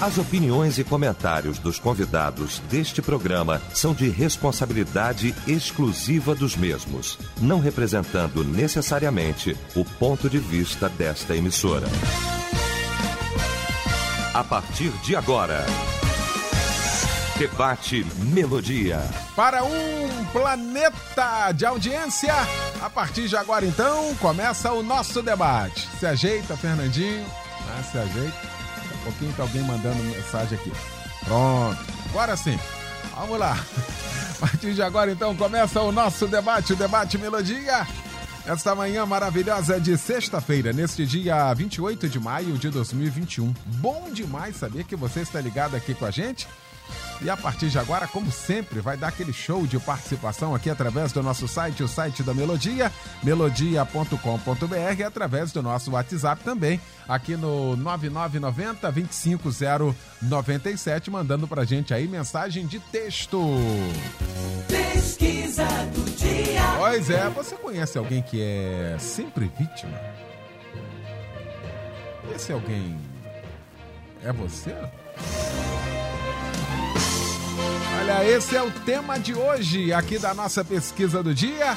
As opiniões e comentários dos convidados deste programa são de responsabilidade exclusiva dos mesmos, não representando necessariamente o ponto de vista desta emissora. A partir de agora, Debate Melodia. Para um planeta de audiência, a partir de agora então, começa o nosso debate. Se ajeita, Fernandinho. Ah, se ajeita pouquinho tá alguém mandando mensagem aqui. Pronto. Agora sim. Vamos lá. A partir de agora, então, começa o nosso debate, o debate Melodia. Esta manhã maravilhosa de sexta-feira, neste dia 28 de maio de 2021. Bom demais saber que você está ligado aqui com a gente e a partir de agora, como sempre, vai dar aquele show de participação aqui através do nosso site, o site da Melodia, melodia.com.br, e através do nosso WhatsApp também, aqui no 9990 25097, mandando pra gente aí mensagem de texto. Pesquisa do dia. Pois é, você conhece alguém que é sempre vítima? Esse alguém é você? Olha, esse é o tema de hoje aqui da nossa pesquisa do dia.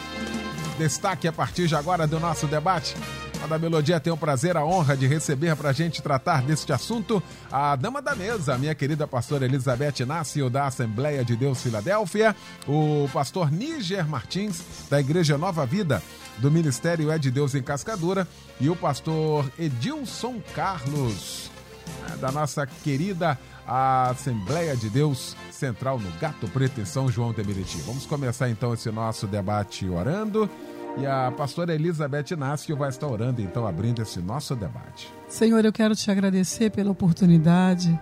Destaque a partir de agora do nosso debate. A da Melodia tem o prazer, a honra de receber para a gente tratar deste assunto a dama da mesa, minha querida pastora Elizabeth Inácio, da Assembleia de Deus Filadélfia, o pastor Níger Martins, da Igreja Nova Vida, do Ministério É de Deus em Cascadura, e o pastor Edilson Carlos, da nossa querida Assembleia de Deus Central no Gato Preto, em São João de Meriti. Vamos começar então esse nosso debate orando. E a pastora Elizabeth Inácio vai estar orando, então, abrindo esse nosso debate. Senhor, eu quero te agradecer pela oportunidade,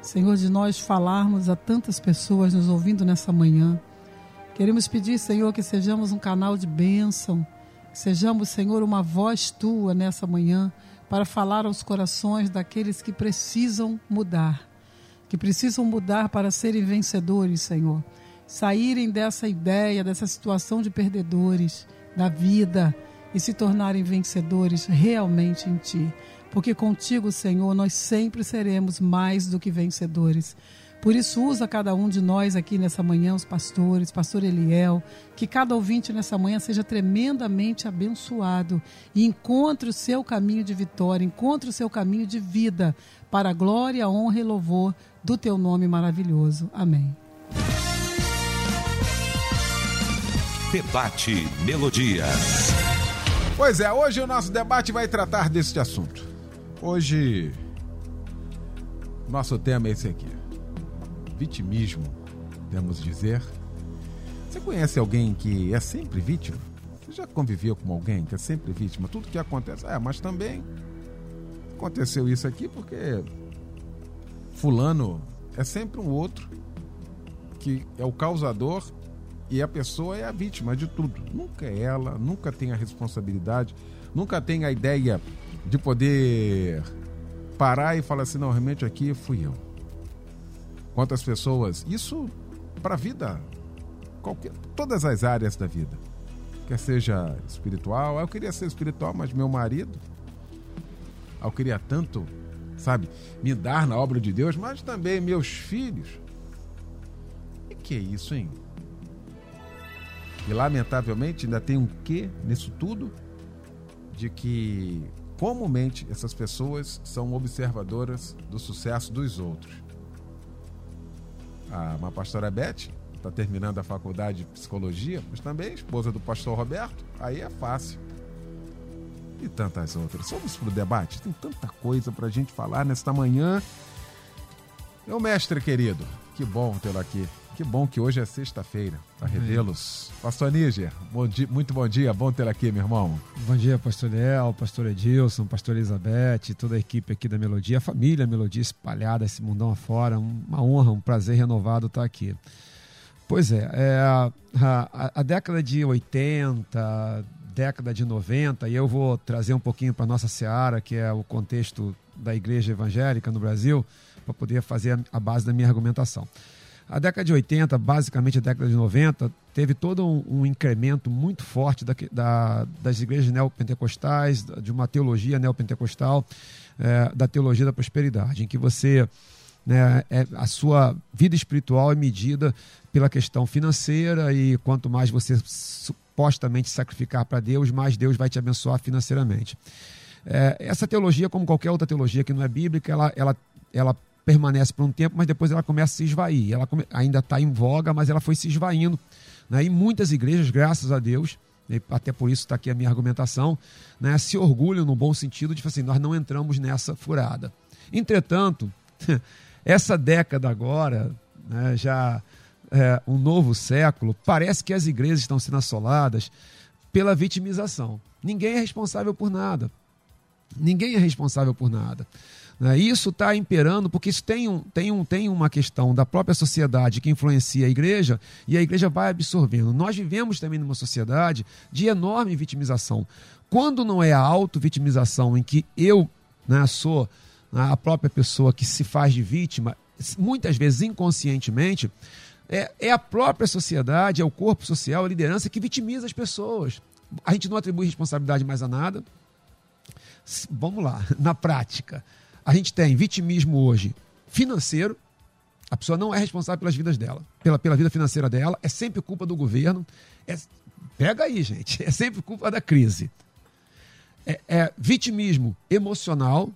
Senhor, de nós falarmos a tantas pessoas nos ouvindo nessa manhã. Queremos pedir, Senhor, que sejamos um canal de bênção, que sejamos, Senhor, uma voz tua nessa manhã para falar aos corações daqueles que precisam mudar que precisam mudar para serem vencedores, Senhor. Saírem dessa ideia, dessa situação de perdedores da vida e se tornarem vencedores realmente em Ti. Porque contigo, Senhor, nós sempre seremos mais do que vencedores. Por isso, usa cada um de nós aqui nessa manhã, os pastores, pastor Eliel, que cada ouvinte nessa manhã seja tremendamente abençoado e encontre o seu caminho de vitória, encontre o seu caminho de vida, para a glória, honra e louvor do teu nome maravilhoso. Amém. Debate Melodia. Pois é, hoje o nosso debate vai tratar deste assunto. Hoje, nosso tema é esse aqui: vitimismo, podemos dizer. Você conhece alguém que é sempre vítima? Você já conviveu com alguém que é sempre vítima? Tudo que acontece, é, mas também aconteceu isso aqui porque fulano é sempre um outro que é o causador e a pessoa é a vítima de tudo. Nunca é ela, nunca tem a responsabilidade, nunca tem a ideia de poder parar e falar assim: não, realmente aqui fui eu. Quantas pessoas. Isso para a vida, qualquer, todas as áreas da vida. Quer seja espiritual, eu queria ser espiritual, mas meu marido. Eu queria tanto sabe, me dar na obra de Deus, mas também meus filhos. E que é isso, hein? E lamentavelmente ainda tem um quê nisso tudo de que comumente essas pessoas são observadoras do sucesso dos outros. A, uma pastora Beth está terminando a faculdade de psicologia, mas também esposa do pastor Roberto, aí é fácil e tantas outras. Vamos para o debate? Tem tanta coisa para a gente falar nesta manhã. Meu mestre querido, que bom tê-lo aqui. Que bom que hoje é sexta-feira, para revê-los. Pastor Níger, bom dia, muito bom dia, bom tê-lo aqui, meu irmão. Bom dia, pastor Léo, pastor Edilson, pastor Elizabeth, toda a equipe aqui da Melodia, a família Melodia espalhada esse mundão afora. Uma honra, um prazer renovado estar aqui. Pois é, é a, a, a década de 80, década de 90, e eu vou trazer um pouquinho para a nossa seara, que é o contexto da igreja evangélica no Brasil, para poder fazer a base da minha argumentação. A década de 80, basicamente a década de 90, teve todo um, um incremento muito forte da, da, das igrejas neopentecostais, de uma teologia neopentecostal, é, da teologia da prosperidade, em que você Né? É, a sua vida espiritual é medida pela questão financeira e quanto mais você supostamente sacrificar para Deus, mais Deus vai te abençoar financeiramente. É, essa teologia, como qualquer outra teologia que não é bíblica, ela, ela, ela permanece por um tempo, mas depois ela começa a se esvair. Ela come, ainda está em voga, mas ela foi se esvaindo. Né? E muitas igrejas, graças a Deus, até por isso está aqui a minha argumentação, né, se orgulham no bom sentido de assim, nós não entramos nessa furada. Entretanto, essa década agora, né, já é, um novo século, parece que as igrejas estão sendo assoladas pela vitimização. Ninguém é responsável por nada. Ninguém é responsável por nada. Né? Isso está imperando porque isso tem, um, tem, um, tem uma questão da própria sociedade que influencia a igreja e a igreja vai absorvendo. Nós vivemos também numa sociedade de enorme vitimização. Quando não é a auto-vitimização em que eu né, sou né, a própria pessoa que se faz de vítima, muitas vezes inconscientemente, é, é a própria sociedade, é o corpo social, a liderança que vitimiza as pessoas. A gente não atribui responsabilidade mais a nada. Vamos lá, na prática a gente tem vitimismo hoje financeiro, a pessoa não é responsável pelas vidas dela, pela, pela vida financeira dela, é sempre culpa do governo. É, pega aí, gente, é sempre culpa da crise. É, é vitimismo emocional,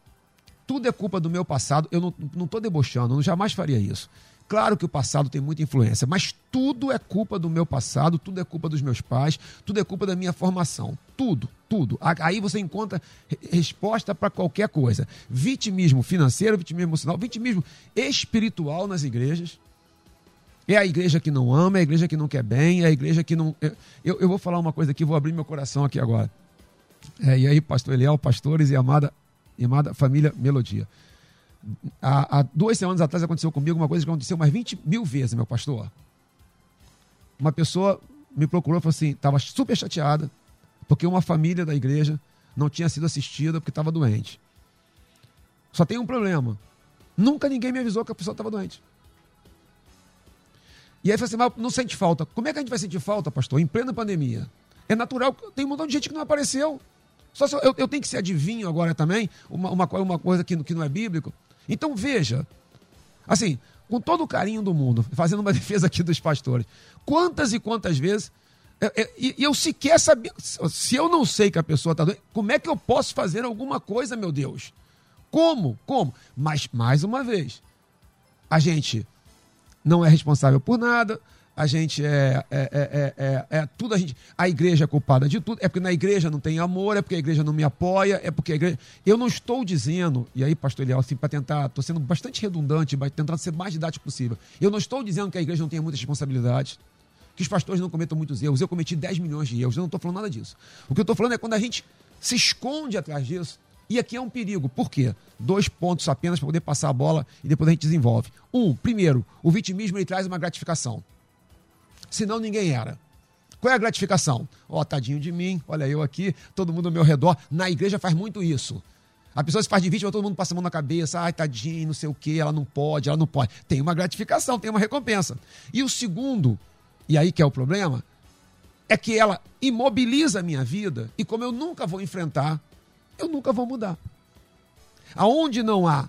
tudo é culpa do meu passado. Eu não estou debochando, eu jamais faria isso. Claro que o passado tem muita influência, mas tudo é culpa do meu passado, tudo é culpa dos meus pais, tudo é culpa da minha formação. Tudo, tudo. Aí você encontra resposta para qualquer coisa. Vitimismo financeiro, vitimismo emocional, vitimismo espiritual nas igrejas. É a igreja que não ama, é a igreja que não quer bem, é a igreja que não. Eu, eu vou falar uma coisa aqui, vou abrir meu coração aqui agora. É, e aí, pastor Eliel, pastores e amada, amada família Melodia há, há, duas semanas atrás aconteceu comigo uma coisa que aconteceu mais 20 mil vezes, meu pastor. Uma pessoa me procurou e falou assim: estava super chateada, porque uma família da igreja não tinha sido assistida porque estava doente. Só tem um problema. Nunca ninguém me avisou que a pessoa estava doente. E aí falou assim: mas não sente falta. Como é que a gente vai sentir falta, pastor? Em plena pandemia. É natural, tem um montão de gente que não apareceu. Só eu, eu tenho que ser adivinho agora também, uma, uma, uma coisa que, que não é bíblico. Então veja, assim, com todo o carinho do mundo, fazendo uma defesa aqui dos pastores, quantas e quantas vezes. E eu, eu, sequer sabia. Se eu não sei que a pessoa está doente, como é que eu posso fazer alguma coisa, meu Deus? Como? Como? Mas, mais uma vez, a gente não é responsável por nada, a gente é, é, é, é, é, tudo a gente. A igreja é culpada de tudo. É porque na igreja não tem amor, é porque a igreja não me apoia, é porque a igreja. Eu não estou dizendo, e aí, pastor Eliel, assim, para tentar, estou sendo bastante redundante, tentando ser mais didático possível. Eu não estou dizendo que a igreja não tenha muitas responsabilidades, que os pastores não cometam muitos erros. Eu cometi 10 milhões de erros, eu não estou falando nada disso. O que eu estou falando é quando a gente se esconde atrás disso. E aqui é um perigo. Por quê? Dois pontos apenas para poder passar a bola e depois a gente desenvolve. Um, primeiro, o vitimismo ele traz uma gratificação senão ninguém era. Qual é a gratificação? Ó, oh, tadinho de mim, olha eu aqui, todo mundo ao meu redor. Na igreja faz muito isso. A pessoa se faz de vítima, todo mundo passa a mão na cabeça, ai, tadinho, não sei o quê, ela não pode, ela não pode. Tem uma gratificação, tem uma recompensa. E o segundo, e aí que é o problema, é que ela imobiliza a minha vida e como eu nunca vou enfrentar, eu nunca vou mudar. Aonde não há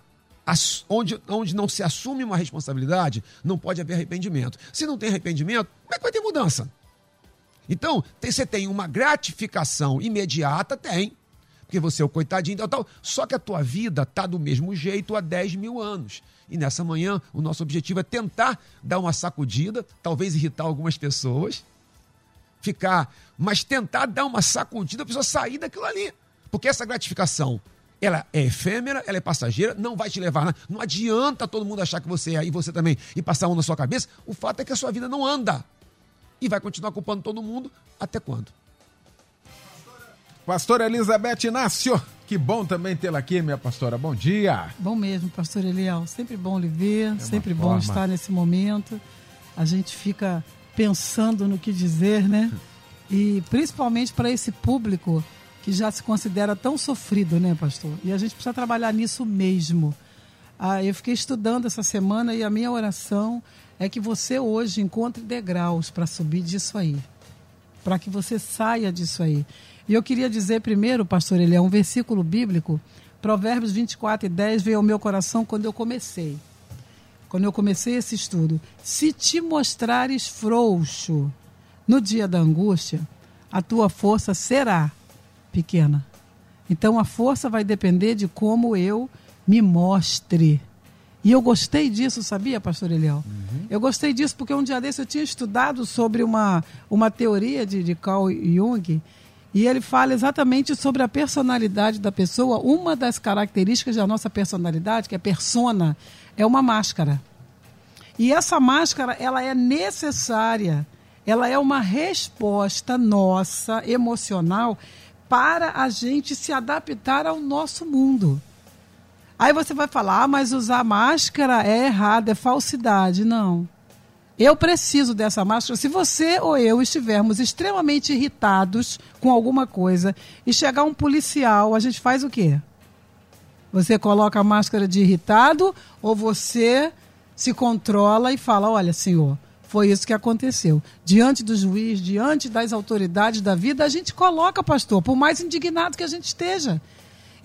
onde, onde não se assume uma responsabilidade, não pode haver arrependimento. Se não tem arrependimento, como é que vai ter mudança? Então, tem, você tem uma gratificação imediata? Tem. Porque você é o coitadinho tal, tal. Só que a tua vida está do mesmo jeito há 10 mil anos. E nessa manhã, o nosso objetivo é tentar dar uma sacudida, talvez irritar algumas pessoas, ficar, mas tentar dar uma sacudida, a pessoa sair daquilo ali. Porque essa gratificação ela é efêmera, ela é passageira, não vai te levar. Não adianta todo mundo achar que você é aí, você também, e passar um na sua cabeça. O fato é que a sua vida não anda. E vai continuar culpando todo mundo até quando? Pastora Elizabeth Inácio, que bom também tê-la aqui, minha pastora. Bom dia. Bom mesmo, pastor Eliel. Sempre bom lhe ver, é sempre bom forma. estar nesse momento. A gente fica pensando no que dizer, né? E principalmente para esse público que já se considera tão sofrido, né, pastor? E a gente precisa trabalhar nisso mesmo. Ah, eu fiquei estudando essa semana e a minha oração é que você hoje encontre degraus para subir disso aí, para que você saia disso aí. E eu queria dizer primeiro, pastor, ele é um versículo bíblico, Provérbios 24 e 10 veio ao meu coração quando eu comecei. quando eu comecei esse estudo, se te mostrares frouxo no dia da angústia, a tua força será pequena. Então a força vai depender de como eu me mostre. E eu gostei disso, sabia, pastor Eliel? Uhum. Eu gostei disso porque um dia desse eu tinha estudado sobre uma, uma teoria de, de Carl Jung e ele fala exatamente sobre a personalidade da pessoa. Uma das características da nossa personalidade, que é persona, é uma máscara. E essa máscara, ela é necessária. Ela é uma resposta nossa, emocional, para a gente se adaptar ao nosso mundo. Aí você vai falar, ah, mas usar máscara é errado, é falsidade. Não. Eu preciso dessa máscara. Se você ou eu estivermos extremamente irritados com alguma coisa e chegar um policial, a gente faz o quê? Você coloca a máscara de irritado ou você se controla e fala: Olha, senhor, foi isso que aconteceu. Diante do juiz, diante das autoridades da vida, a gente coloca, pastor, por mais indignado que a gente esteja.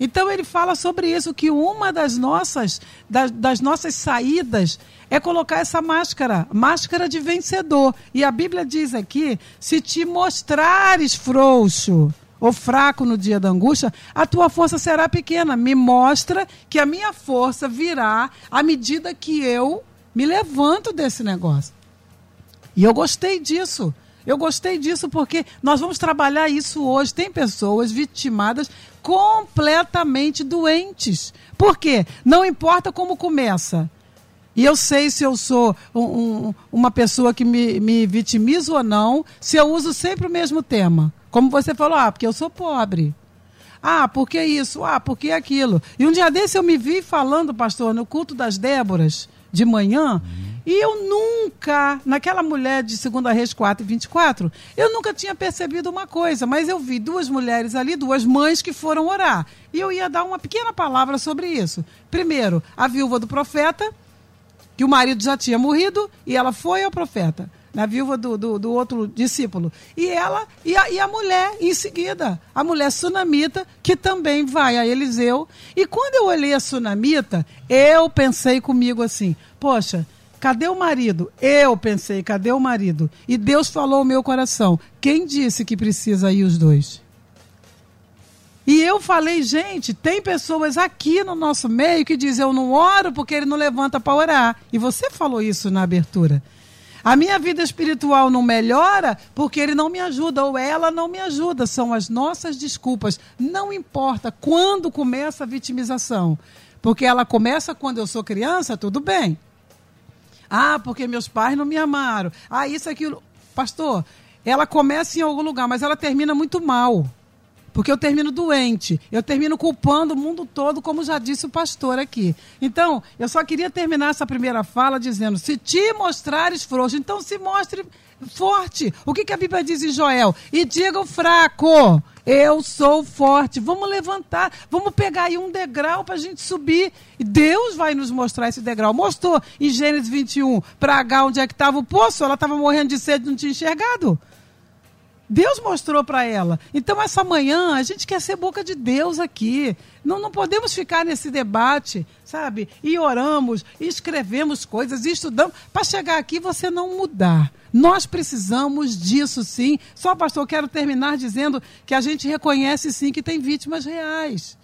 Então ele fala sobre isso, que uma das nossas, das, das nossas saídas é colocar essa máscara, máscara de vencedor. E a Bíblia diz aqui: se te mostrares frouxo ou fraco no dia da angústia, a tua força será pequena. Me mostra que a minha força virá à medida que eu me levanto desse negócio. E eu gostei disso. Eu gostei disso porque nós vamos trabalhar isso hoje. Tem pessoas vitimadas completamente doentes. Por quê? Não importa como começa. E eu sei se eu sou um, um, uma pessoa que me, me vitimizo ou não, se eu uso sempre o mesmo tema. Como você falou, ah, porque eu sou pobre. Ah, porque isso? Ah, porque aquilo. E um dia desse eu me vi falando, pastor, no culto das Déboras, de manhã. E eu nunca, naquela mulher de segunda Reis 4 e 24, eu nunca tinha percebido uma coisa, mas eu vi duas mulheres ali, duas mães que foram orar. E eu ia dar uma pequena palavra sobre isso. Primeiro, a viúva do profeta, que o marido já tinha morrido, e ela foi ao profeta na viúva do, do, do, outro discípulo. E ela, e a, e a mulher em seguida, a mulher sunamita, que também vai a Eliseu. E quando eu olhei a sunamita, eu pensei comigo assim: poxa, Cadê o marido? Eu pensei, cadê o marido? E Deus falou ao meu coração: quem disse que precisa ir os dois? E eu falei, gente, tem pessoas aqui no nosso meio que dizem: eu não oro porque ele não levanta para orar. E você falou isso na abertura. A minha vida espiritual não melhora porque ele não me ajuda ou ela não me ajuda. São as nossas desculpas. Não importa quando começa a vitimização. Porque ela começa quando eu sou criança, tudo bem. Ah, porque meus pais não me amaram. Ah, isso, aquilo. Pastor, ela começa em algum lugar, mas ela termina muito mal. Porque eu termino doente, eu termino culpando o mundo todo, como já disse o pastor aqui. Então, eu só queria terminar essa primeira fala dizendo: se te mostrares frouxo, então se mostre forte. O que, que a Bíblia diz em Joel? E diga o fraco: eu sou forte. Vamos levantar, vamos pegar aí um degrau para a gente subir. E Deus vai nos mostrar esse degrau. Mostrou em Gênesis 21 para H onde é que estava o poço. Ela estava morrendo de sede, não tinha enxergado. Deus mostrou para ela. Então, essa manhã, a gente quer ser boca de Deus aqui. Não, não podemos ficar nesse debate, sabe? E oramos, e escrevemos coisas, e estudamos, para chegar aqui você não mudar. Nós precisamos disso sim. Só, pastor, quero terminar dizendo que a gente reconhece sim que tem vítimas reais.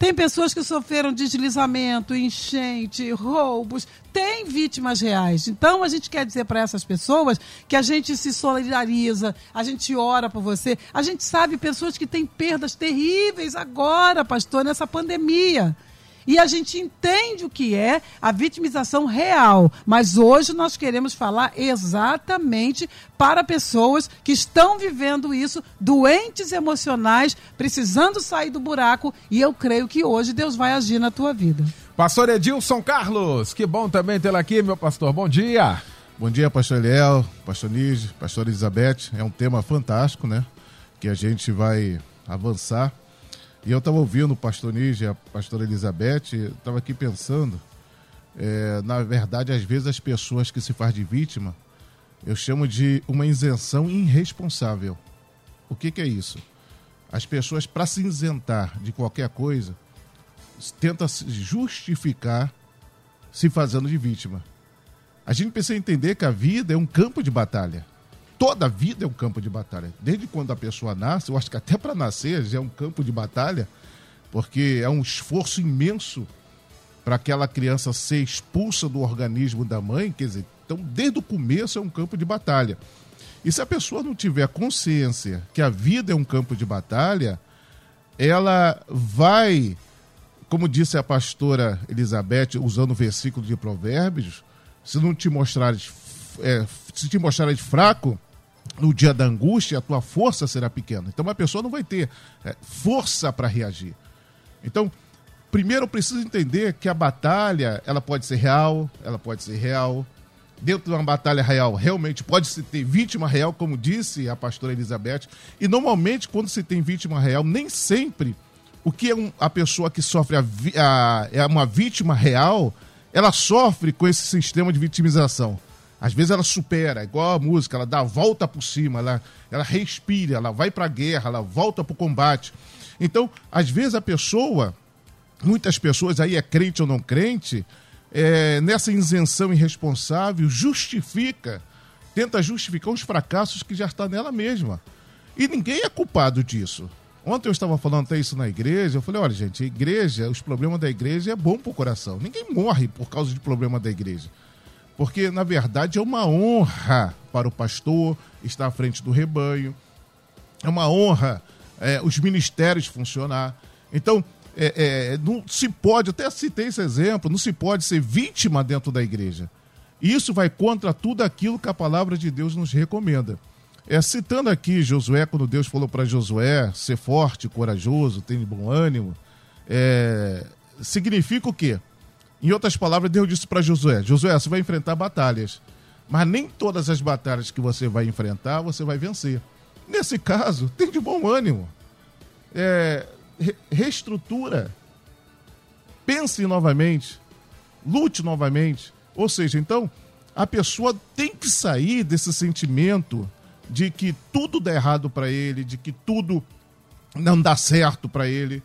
Tem pessoas que sofreram deslizamento, enchente, roubos, tem vítimas reais. Então a gente quer dizer para essas pessoas que a gente se solidariza, a gente ora por você. A gente sabe pessoas que têm perdas terríveis agora, pastor, nessa pandemia. E a gente entende o que é a vitimização real. Mas hoje nós queremos falar exatamente para pessoas que estão vivendo isso, doentes emocionais, precisando sair do buraco. E eu creio que hoje Deus vai agir na tua vida. Pastor Edilson Carlos, que bom também tê-lo aqui, meu pastor. Bom dia. Bom dia, pastor Eliel, pastor Nige, pastor Elizabeth. É um tema fantástico, né? Que a gente vai avançar e eu estava ouvindo o pastor Níger, a pastora Elizabeth, estava aqui pensando, é, na verdade, às vezes as pessoas que se faz de vítima, eu chamo de uma isenção irresponsável. O que, que é isso? As pessoas, para se isentar de qualquer coisa, tentam se justificar se fazendo de vítima. A gente precisa entender que a vida é um campo de batalha. Toda a vida é um campo de batalha. Desde quando a pessoa nasce, eu acho que até para nascer já é um campo de batalha, porque é um esforço imenso para aquela criança ser expulsa do organismo da mãe. Quer dizer, então desde o começo é um campo de batalha. E se a pessoa não tiver consciência que a vida é um campo de batalha, ela vai, como disse a pastora Elizabeth, usando o versículo de Provérbios, se não te mostrares, é, se te mostrares fraco, no dia da angústia, a tua força será pequena. Então a pessoa não vai ter é, força para reagir. Então, primeiro eu preciso entender que a batalha, ela pode ser real, ela pode ser real. Dentro de uma batalha real, realmente pode se ter vítima real, como disse a pastora Elizabeth. E normalmente, quando se tem vítima real, nem sempre o que é um, a pessoa que sofre a, a, é uma vítima real, ela sofre com esse sistema de vitimização. Às vezes ela supera, igual a música, ela dá a volta por cima, ela, ela respira, ela vai para a guerra, ela volta para o combate. Então, às vezes a pessoa, muitas pessoas aí é crente ou não crente, é, nessa isenção irresponsável, justifica, tenta justificar os fracassos que já está nela mesma. E ninguém é culpado disso. Ontem eu estava falando até isso na igreja, eu falei, olha gente, a igreja, os problemas da igreja é bom para o coração. Ninguém morre por causa de problema da igreja. Porque, na verdade, é uma honra para o pastor estar à frente do rebanho, é uma honra é, os ministérios funcionar. Então, é, é, não se pode, até citei esse exemplo, não se pode ser vítima dentro da igreja. Isso vai contra tudo aquilo que a palavra de Deus nos recomenda. É, citando aqui Josué, quando Deus falou para Josué ser forte, corajoso, tenha bom ânimo, é, significa o quê? Em outras palavras, Deus disse para Josué: Josué, você vai enfrentar batalhas, mas nem todas as batalhas que você vai enfrentar você vai vencer. Nesse caso, tem de bom ânimo. É, re reestrutura. Pense novamente. Lute novamente. Ou seja, então, a pessoa tem que sair desse sentimento de que tudo dá errado para ele, de que tudo não dá certo para ele.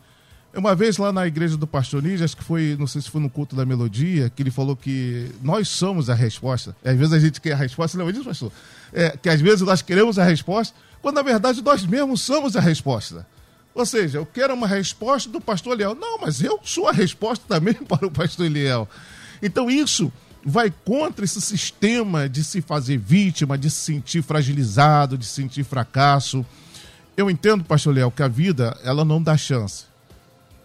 Uma vez lá na igreja do Pastor Níger, acho que foi, não sei se foi no culto da melodia, que ele falou que nós somos a resposta. E às vezes a gente quer a resposta, lembra disso, pastor? É, que às vezes nós queremos a resposta, quando na verdade nós mesmos somos a resposta. Ou seja, eu quero uma resposta do pastor Eliel. Não, mas eu sou a resposta também para o pastor Eliel. Então isso vai contra esse sistema de se fazer vítima, de se sentir fragilizado, de se sentir fracasso. Eu entendo, pastor Léo, que a vida ela não dá chance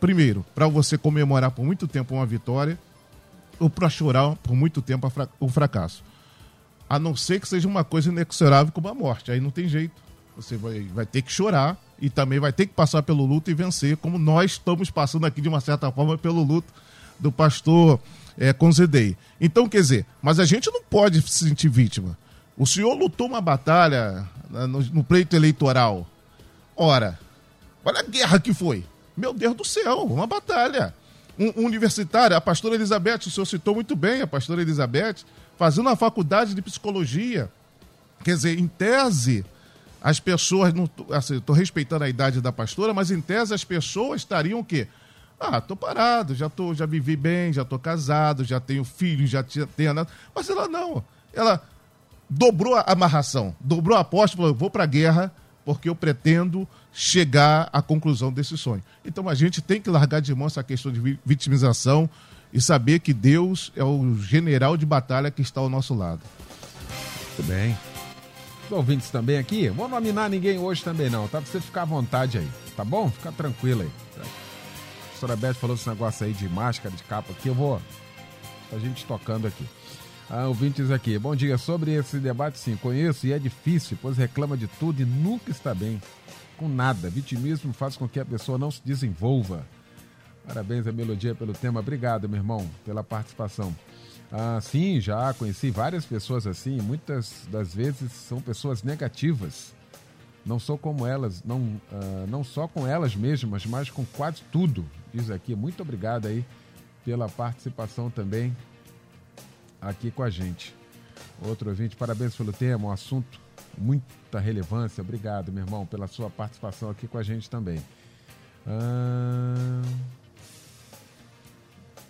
primeiro, para você comemorar por muito tempo uma vitória ou para chorar por muito tempo o fracasso. A não ser que seja uma coisa inexorável como a morte. Aí não tem jeito. Você vai, vai ter que chorar e também vai ter que passar pelo luto e vencer, como nós estamos passando aqui de uma certa forma pelo luto do pastor é. Então, quer dizer, mas a gente não pode se sentir vítima. O senhor lutou uma batalha né, no, no pleito eleitoral. Ora, olha a guerra que foi. Meu Deus do céu, uma batalha. Um, universitário, a pastora Elizabeth, o senhor citou muito bem a pastora Elizabeth, fazendo a faculdade de psicologia. Quer dizer, em tese, as pessoas, não, assim, estou respeitando a idade da pastora, mas em tese as pessoas estariam o quê? Ah, tô parado, já tô, já vivi bem, já tô casado, já tenho filho, já tenho nada. Mas ela não. Ela dobrou a amarração, dobrou a aposta, falou: vou para a guerra porque eu pretendo chegar à conclusão desse sonho. Então a gente tem que largar de mão essa questão de vitimização e saber que Deus é o general de batalha que está ao nosso lado. Muito bem. Os ouvintes também aqui, vou nominar ninguém hoje também não, tá? Pra você ficar à vontade aí, tá bom? Fica tranquilo aí. A professora Beth falou esse negócio aí de máscara, de capa aqui, eu vou... A gente tocando aqui. Ah, ouvintes aqui, bom dia. Sobre esse debate, sim, conheço e é difícil, pois reclama de tudo e nunca está bem com nada. Vitimismo faz com que a pessoa não se desenvolva. Parabéns a Melodia pelo tema. Obrigado, meu irmão, pela participação. Ah, sim, já conheci várias pessoas assim. Muitas das vezes são pessoas negativas. Não sou como elas, não, ah, não só com elas mesmas, mas com quase tudo. Diz aqui. Muito obrigado aí pela participação também aqui com a gente. Outro ouvinte, parabéns pelo tema, um assunto muita relevância. Obrigado, meu irmão, pela sua participação aqui com a gente também. Ah,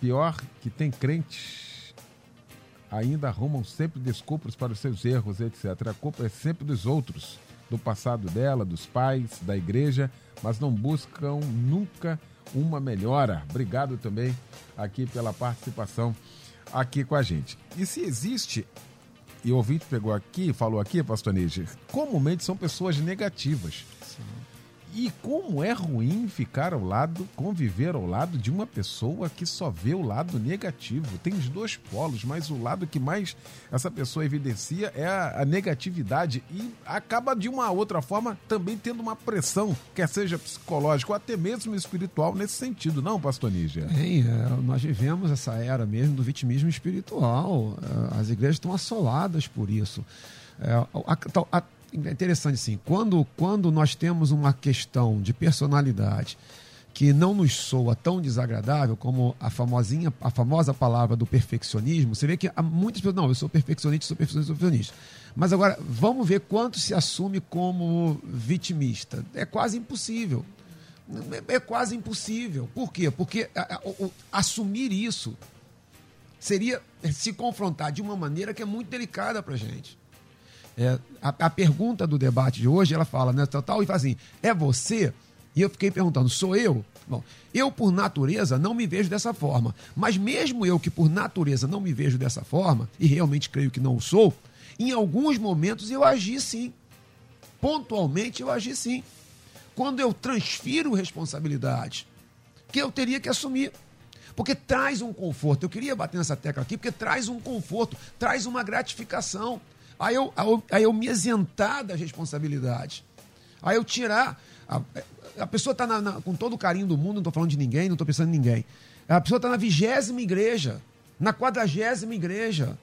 pior que tem crente ainda arrumam sempre desculpas para os seus erros, etc. A culpa é sempre dos outros, do passado dela, dos pais, da igreja, mas não buscam nunca uma melhora. Obrigado também aqui pela participação aqui com a gente. E se existe, e o ouvinte pegou aqui, falou aqui, pastor Níger, comumente são pessoas negativas. E como é ruim ficar ao lado, conviver ao lado de uma pessoa que só vê o lado negativo. Tem os dois polos, mas o lado que mais essa pessoa evidencia é a, a negatividade e acaba de uma outra forma também tendo uma pressão, quer seja psicológica ou até mesmo espiritual nesse sentido, não, pastor Níger? É, nós vivemos essa era mesmo do vitimismo espiritual. É, as igrejas estão assoladas por isso. É, a, a, interessante assim, quando, quando nós temos uma questão de personalidade que não nos soa tão desagradável como a famosinha, a famosa palavra do perfeccionismo, você vê que há muitas pessoas, não, eu sou perfeccionista, sou perfeccionista, sou perfeccionista. Mas agora, vamos ver quanto se assume como vitimista. É quase impossível. É, é quase impossível. Por quê? Porque a, a, assumir isso seria se confrontar de uma maneira que é muito delicada para gente. É, a, a, pergunta do debate de hoje, ela fala, né, tal, tal, e fala assim, é você? E eu fiquei perguntando, sou eu? Bom, eu por natureza não me vejo dessa forma, mas mesmo eu que por natureza não me vejo dessa forma, e realmente creio que não sou, em alguns momentos eu agi sim. Pontualmente eu agi sim. Quando eu transfiro responsabilidade, que eu teria que assumir. Porque traz um conforto. Eu queria bater nessa tecla aqui, porque traz um conforto, traz uma gratificação. Aí eu, aí eu me isentar das responsabilidades. Aí eu tirar. A, a pessoa está com todo o carinho do mundo, não estou falando de ninguém, não estou pensando em ninguém. A pessoa está na vigésima igreja, na quadragésima igreja.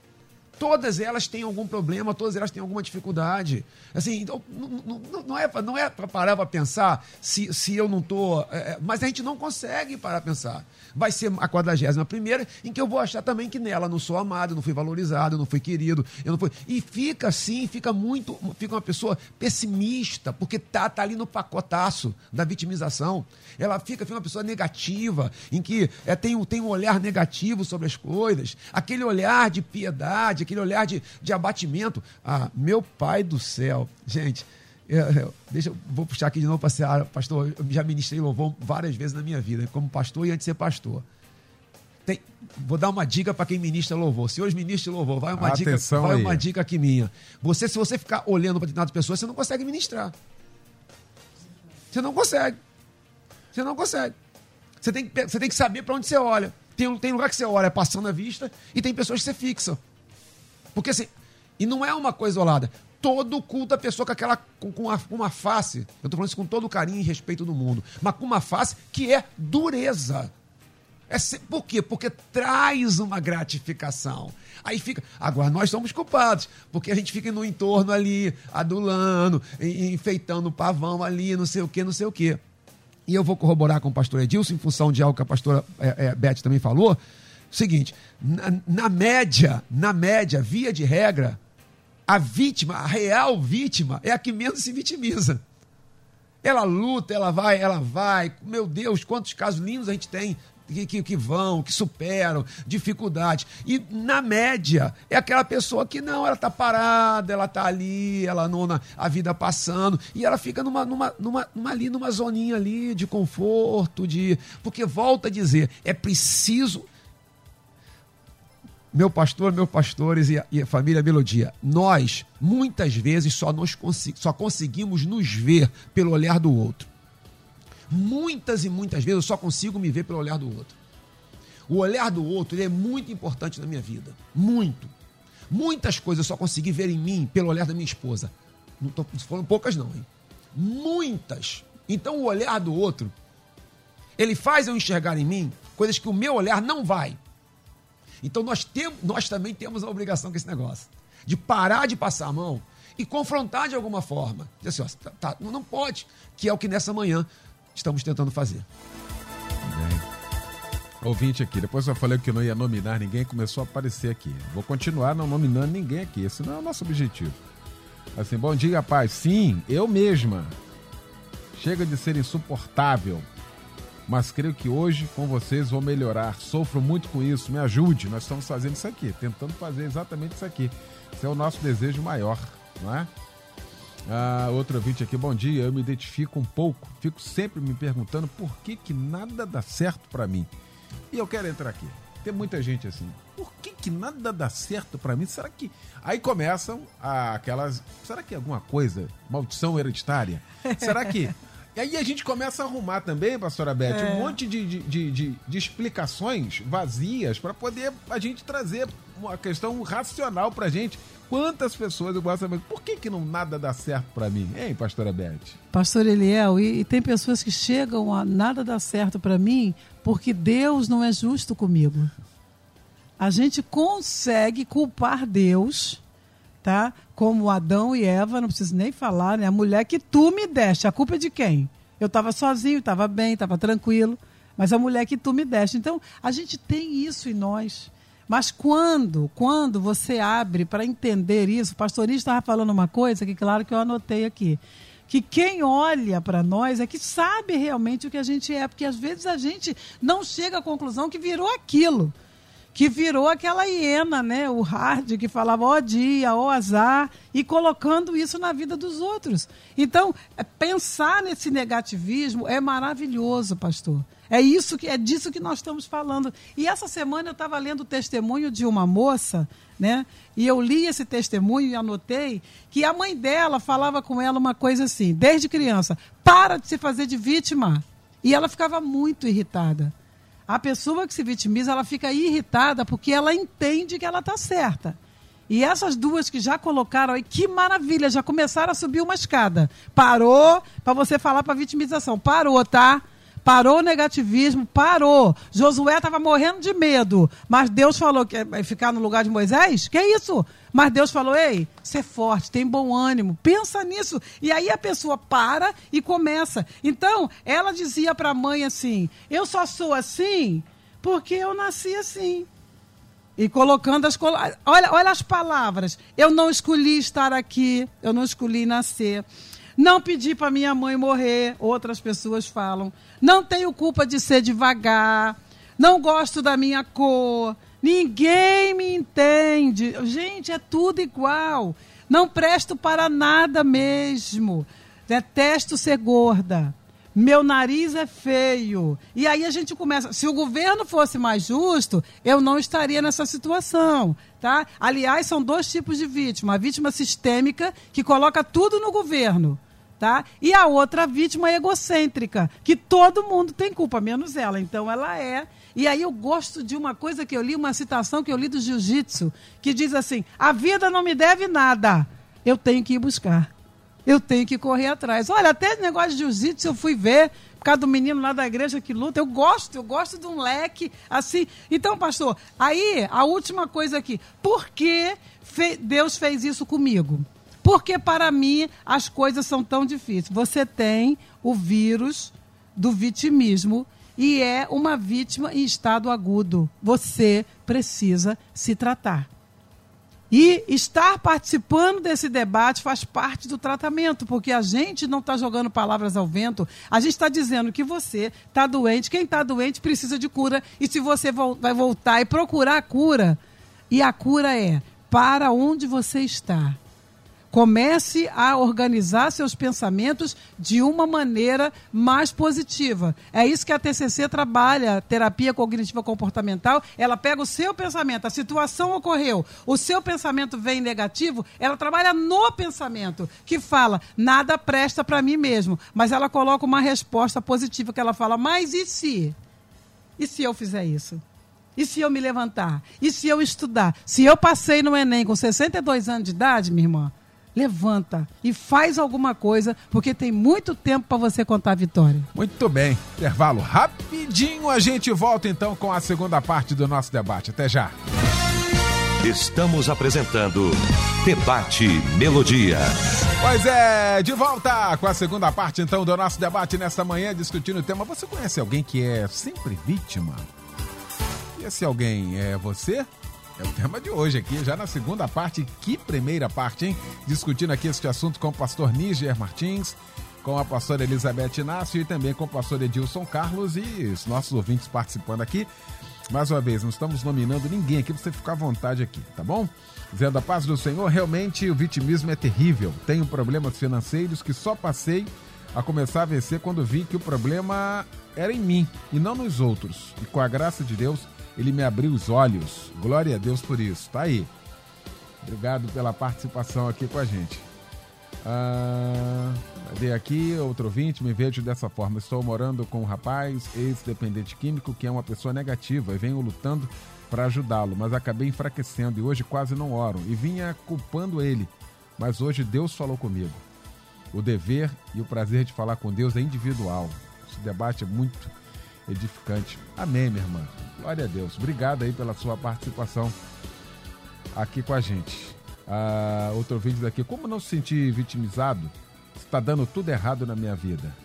Todas elas têm algum problema, todas elas têm alguma dificuldade. Assim, então, não, não, não é, não é para parar para pensar se, se eu não estou. É, mas a gente não consegue parar para pensar vai ser a 41 primeira, em que eu vou achar também que nela não sou amado, não fui valorizado, não fui querido, eu não fui. E fica assim, fica muito, fica uma pessoa pessimista, porque tá, tá ali no pacotaço da vitimização. Ela fica, fica uma pessoa negativa, em que é, tem, tem um olhar negativo sobre as coisas, aquele olhar de piedade, aquele olhar de, de abatimento. Ah, meu pai do céu, gente. Eu, eu, deixa, eu vou puxar aqui de novo para Seara. Pastor, eu já ministrei louvor várias vezes na minha vida, como pastor e antes de ser pastor. Tem, vou dar uma dica para quem ministra louvor. Senhores ministros louvor, vai uma dica, vai uma dica aqui minha. Você, se você ficar olhando para determinadas pessoas, você não consegue ministrar. Você não consegue. Você não consegue. Você tem, você tem que saber para onde você olha. Tem, tem lugar que você olha passando a vista e tem pessoas que você fixa. Porque assim, e não é uma coisa isolada todo culto a pessoa com aquela com, com, uma, face. Eu estou falando isso com todo carinho e respeito do mundo, mas com uma face que é dureza. É, por quê? Porque traz uma gratificação. Aí fica. Agora nós somos culpados, porque a gente fica no entorno ali, adulando, enfeitando o pavão ali, não sei o quê, não sei o quê. E eu vou corroborar com o pastor Edilson, em função de algo que a pastora é, é, Beth também falou. Seguinte, na, na média, na média, via de regra, a vítima, a real vítima, é a que menos se vitimiza. Ela luta, ela vai, ela vai. Meu Deus, quantos casos lindos a gente tem que, que, que, vão, que superam dificuldades. E, na média, é aquela pessoa que não, ela está parada, ela está ali, ela não, a vida passando, e ela fica numa, numa, numa, numa, ali, numa zoninha ali de conforto, de. Porque volta a dizer, é preciso meu pastor, meus pastores e a, e a, família Melodia, nós muitas vezes só, nos, só conseguimos nos ver pelo olhar do outro. Muitas e muitas vezes eu só consigo me ver pelo olhar do outro. O olhar do outro é muito importante na minha vida. Muito. Muitas coisas eu só consegui ver em mim pelo olhar da minha esposa. Não estou falando poucas, não, hein? Muitas. Então o olhar do outro, ele faz eu enxergar em mim coisas que o meu olhar não vai. Então nós, temos, nós também temos a obrigação com esse negócio. De parar de passar a mão e confrontar de alguma forma. Dizer assim, ó, tá, tá, não pode, que é o que nessa manhã estamos tentando fazer. Bem. Ouvinte aqui, depois eu falei que não ia nominar ninguém, começou a aparecer aqui. Vou continuar não nominando ninguém aqui, esse não é o nosso objetivo. Assim, bom dia, paz. Sim, eu mesma. Chega de ser insuportável. Mas creio que hoje com vocês vou melhorar. Sofro muito com isso, me ajude. Nós estamos fazendo isso aqui, tentando fazer exatamente isso aqui. Esse é o nosso desejo maior, não é? Ah, outro ouvinte aqui, bom dia. Eu me identifico um pouco, fico sempre me perguntando por que, que nada dá certo para mim. E eu quero entrar aqui. Tem muita gente assim. Por que, que nada dá certo para mim? Será que. Aí começam aquelas. Será que é alguma coisa? Maldição hereditária? Será que. E aí a gente começa a arrumar também, pastora Beth, é. um monte de, de, de, de, explicações vazias para poder a gente trazer uma questão racional pra gente. Quantas pessoas eu gosto saber, por que, que não nada dá certo para mim? Hein, pastora Beth? Pastor Eliel, e, e, tem pessoas que chegam a nada dá certo para mim porque Deus não é justo comigo. A gente consegue culpar Deus tá? Como Adão e Eva, não preciso nem falar, né? A mulher que tu me deste, a culpa é de quem? Eu estava sozinho, estava bem, estava tranquilo, mas a mulher que tu me deste. Então, a gente tem isso em nós. Mas quando, quando você abre para entender isso, o pastorista estava falando uma coisa que, claro, que eu anotei aqui. Que quem olha para nós é que sabe realmente o que a gente é, porque às vezes a gente não chega à conclusão que virou aquilo que virou aquela hiena, né? O hard que falava ó dia, ó azar, e colocando isso na vida dos outros. Então, é, pensar nesse negativismo é maravilhoso, pastor. É isso que é disso que nós estamos falando. E essa semana eu estava lendo o testemunho de uma moça, né? E eu li esse testemunho e anotei que a mãe dela falava com ela uma coisa assim, desde criança: para de se fazer de vítima. E ela ficava muito irritada. A pessoa que se vitimiza, ela fica irritada porque ela entende que ela está certa. E essas duas que já colocaram aí, que maravilha, já começaram a subir uma escada. Parou para você falar para vitimização. Parou, tá? Parou o negativismo, parou. Josué estava morrendo de medo, mas Deus falou que vai ficar no lugar de Moisés? Que isso? Mas Deus falou: ei, ser forte, tem bom ânimo, pensa nisso. E aí a pessoa para e começa. Então, ela dizia para a mãe assim: eu só sou assim porque eu nasci assim. E colocando as. Olha, olha as palavras. Eu não escolhi estar aqui, eu não escolhi nascer. Não pedi para minha mãe morrer, outras pessoas falam. Não tenho culpa de ser devagar. Não gosto da minha cor. Ninguém me entende. Gente, é tudo igual. Não presto para nada mesmo. Detesto ser gorda. Meu nariz é feio. E aí a gente começa. Se o governo fosse mais justo, eu não estaria nessa situação. Tá? Aliás, são dois tipos de vítima: a vítima sistêmica, que coloca tudo no governo tá? E a outra vítima egocêntrica, que todo mundo tem culpa, menos ela. Então ela é. E aí eu gosto de uma coisa que eu li, uma citação que eu li do jiu-jitsu, que diz assim: "A vida não me deve nada. Eu tenho que ir buscar. Eu tenho que correr atrás". Olha, até esse negócio de jiu-jitsu eu fui ver por causa do menino lá da igreja que luta. Eu gosto, eu gosto de um leque assim. Então, pastor, aí a última coisa aqui. Por que Deus fez isso comigo? Porque para mim as coisas são tão difíceis. Você tem o vírus do vitimismo e é uma vítima em estado agudo. Você precisa se tratar. E estar participando desse debate faz parte do tratamento, porque a gente não está jogando palavras ao vento, a gente está dizendo que você está doente, quem está doente precisa de cura, e se você vai voltar e procurar a cura, e a cura é para onde você está. Comece a organizar seus pensamentos de uma maneira mais positiva. É isso que a TCC trabalha, terapia cognitiva comportamental. Ela pega o seu pensamento, a situação ocorreu, o seu pensamento vem negativo, ela trabalha no pensamento, que fala, nada presta para mim mesmo. Mas ela coloca uma resposta positiva, que ela fala, mas e se? E se eu fizer isso? E se eu me levantar? E se eu estudar? Se eu passei no Enem com 62 anos de idade, minha irmã, levanta e faz alguma coisa, porque tem muito tempo para você contar a vitória. Muito bem. Intervalo rapidinho, a gente volta então com a segunda parte do nosso debate. Até já. Estamos apresentando Debate Melodia. Pois é, de volta com a segunda parte então do nosso debate nesta manhã, discutindo o tema. Você conhece alguém que é sempre vítima? E esse alguém é você? É o tema de hoje aqui, já na segunda parte. Que primeira parte, hein? Discutindo aqui este assunto com o pastor Níger Martins, com a pastora Elizabeth Inácio e também com o pastor Edilson Carlos e os nossos ouvintes participando aqui. Mais uma vez, não estamos nominando ninguém aqui você ficar à vontade aqui, tá bom? Dizendo a paz do Senhor, realmente o vitimismo é terrível. Tenho problemas financeiros que só passei a começar a vencer quando vi que o problema era em mim e não nos outros. E com a graça de Deus, ele me abriu os olhos. Glória a Deus por isso. Tá aí. Obrigado pela participação aqui com a gente. Ah, cadê aqui? Outro ouvinte, me vejo dessa forma. Estou morando com um rapaz, ex-dependente químico, que é uma pessoa negativa e venho lutando para ajudá-lo, mas acabei enfraquecendo e hoje quase não oro e vinha culpando ele. Mas hoje Deus falou comigo. O dever e o prazer de falar com Deus é individual. Esse debate é muito edificante. Amém, minha irmã. Glória a Deus. Obrigado aí pela sua participação aqui com a gente. Ah, outro vídeo daqui. Como não se sentir vitimizado? Está dando tudo errado na minha vida.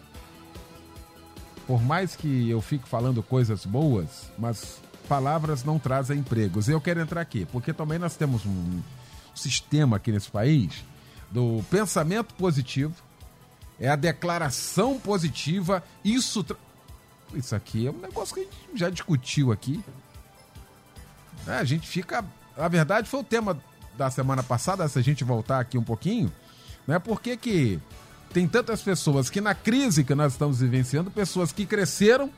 Por mais que eu fique falando coisas boas, mas palavras não trazem empregos. Eu quero entrar aqui, porque também nós temos um sistema aqui nesse país do pensamento positivo, é a declaração positiva. Isso, isso aqui é um negócio que a gente já discutiu aqui. É, a gente fica. Na verdade, foi o tema da semana passada, se a gente voltar aqui um pouquinho, né? Por que, que tem tantas pessoas que na crise que nós estamos vivenciando, pessoas que cresceram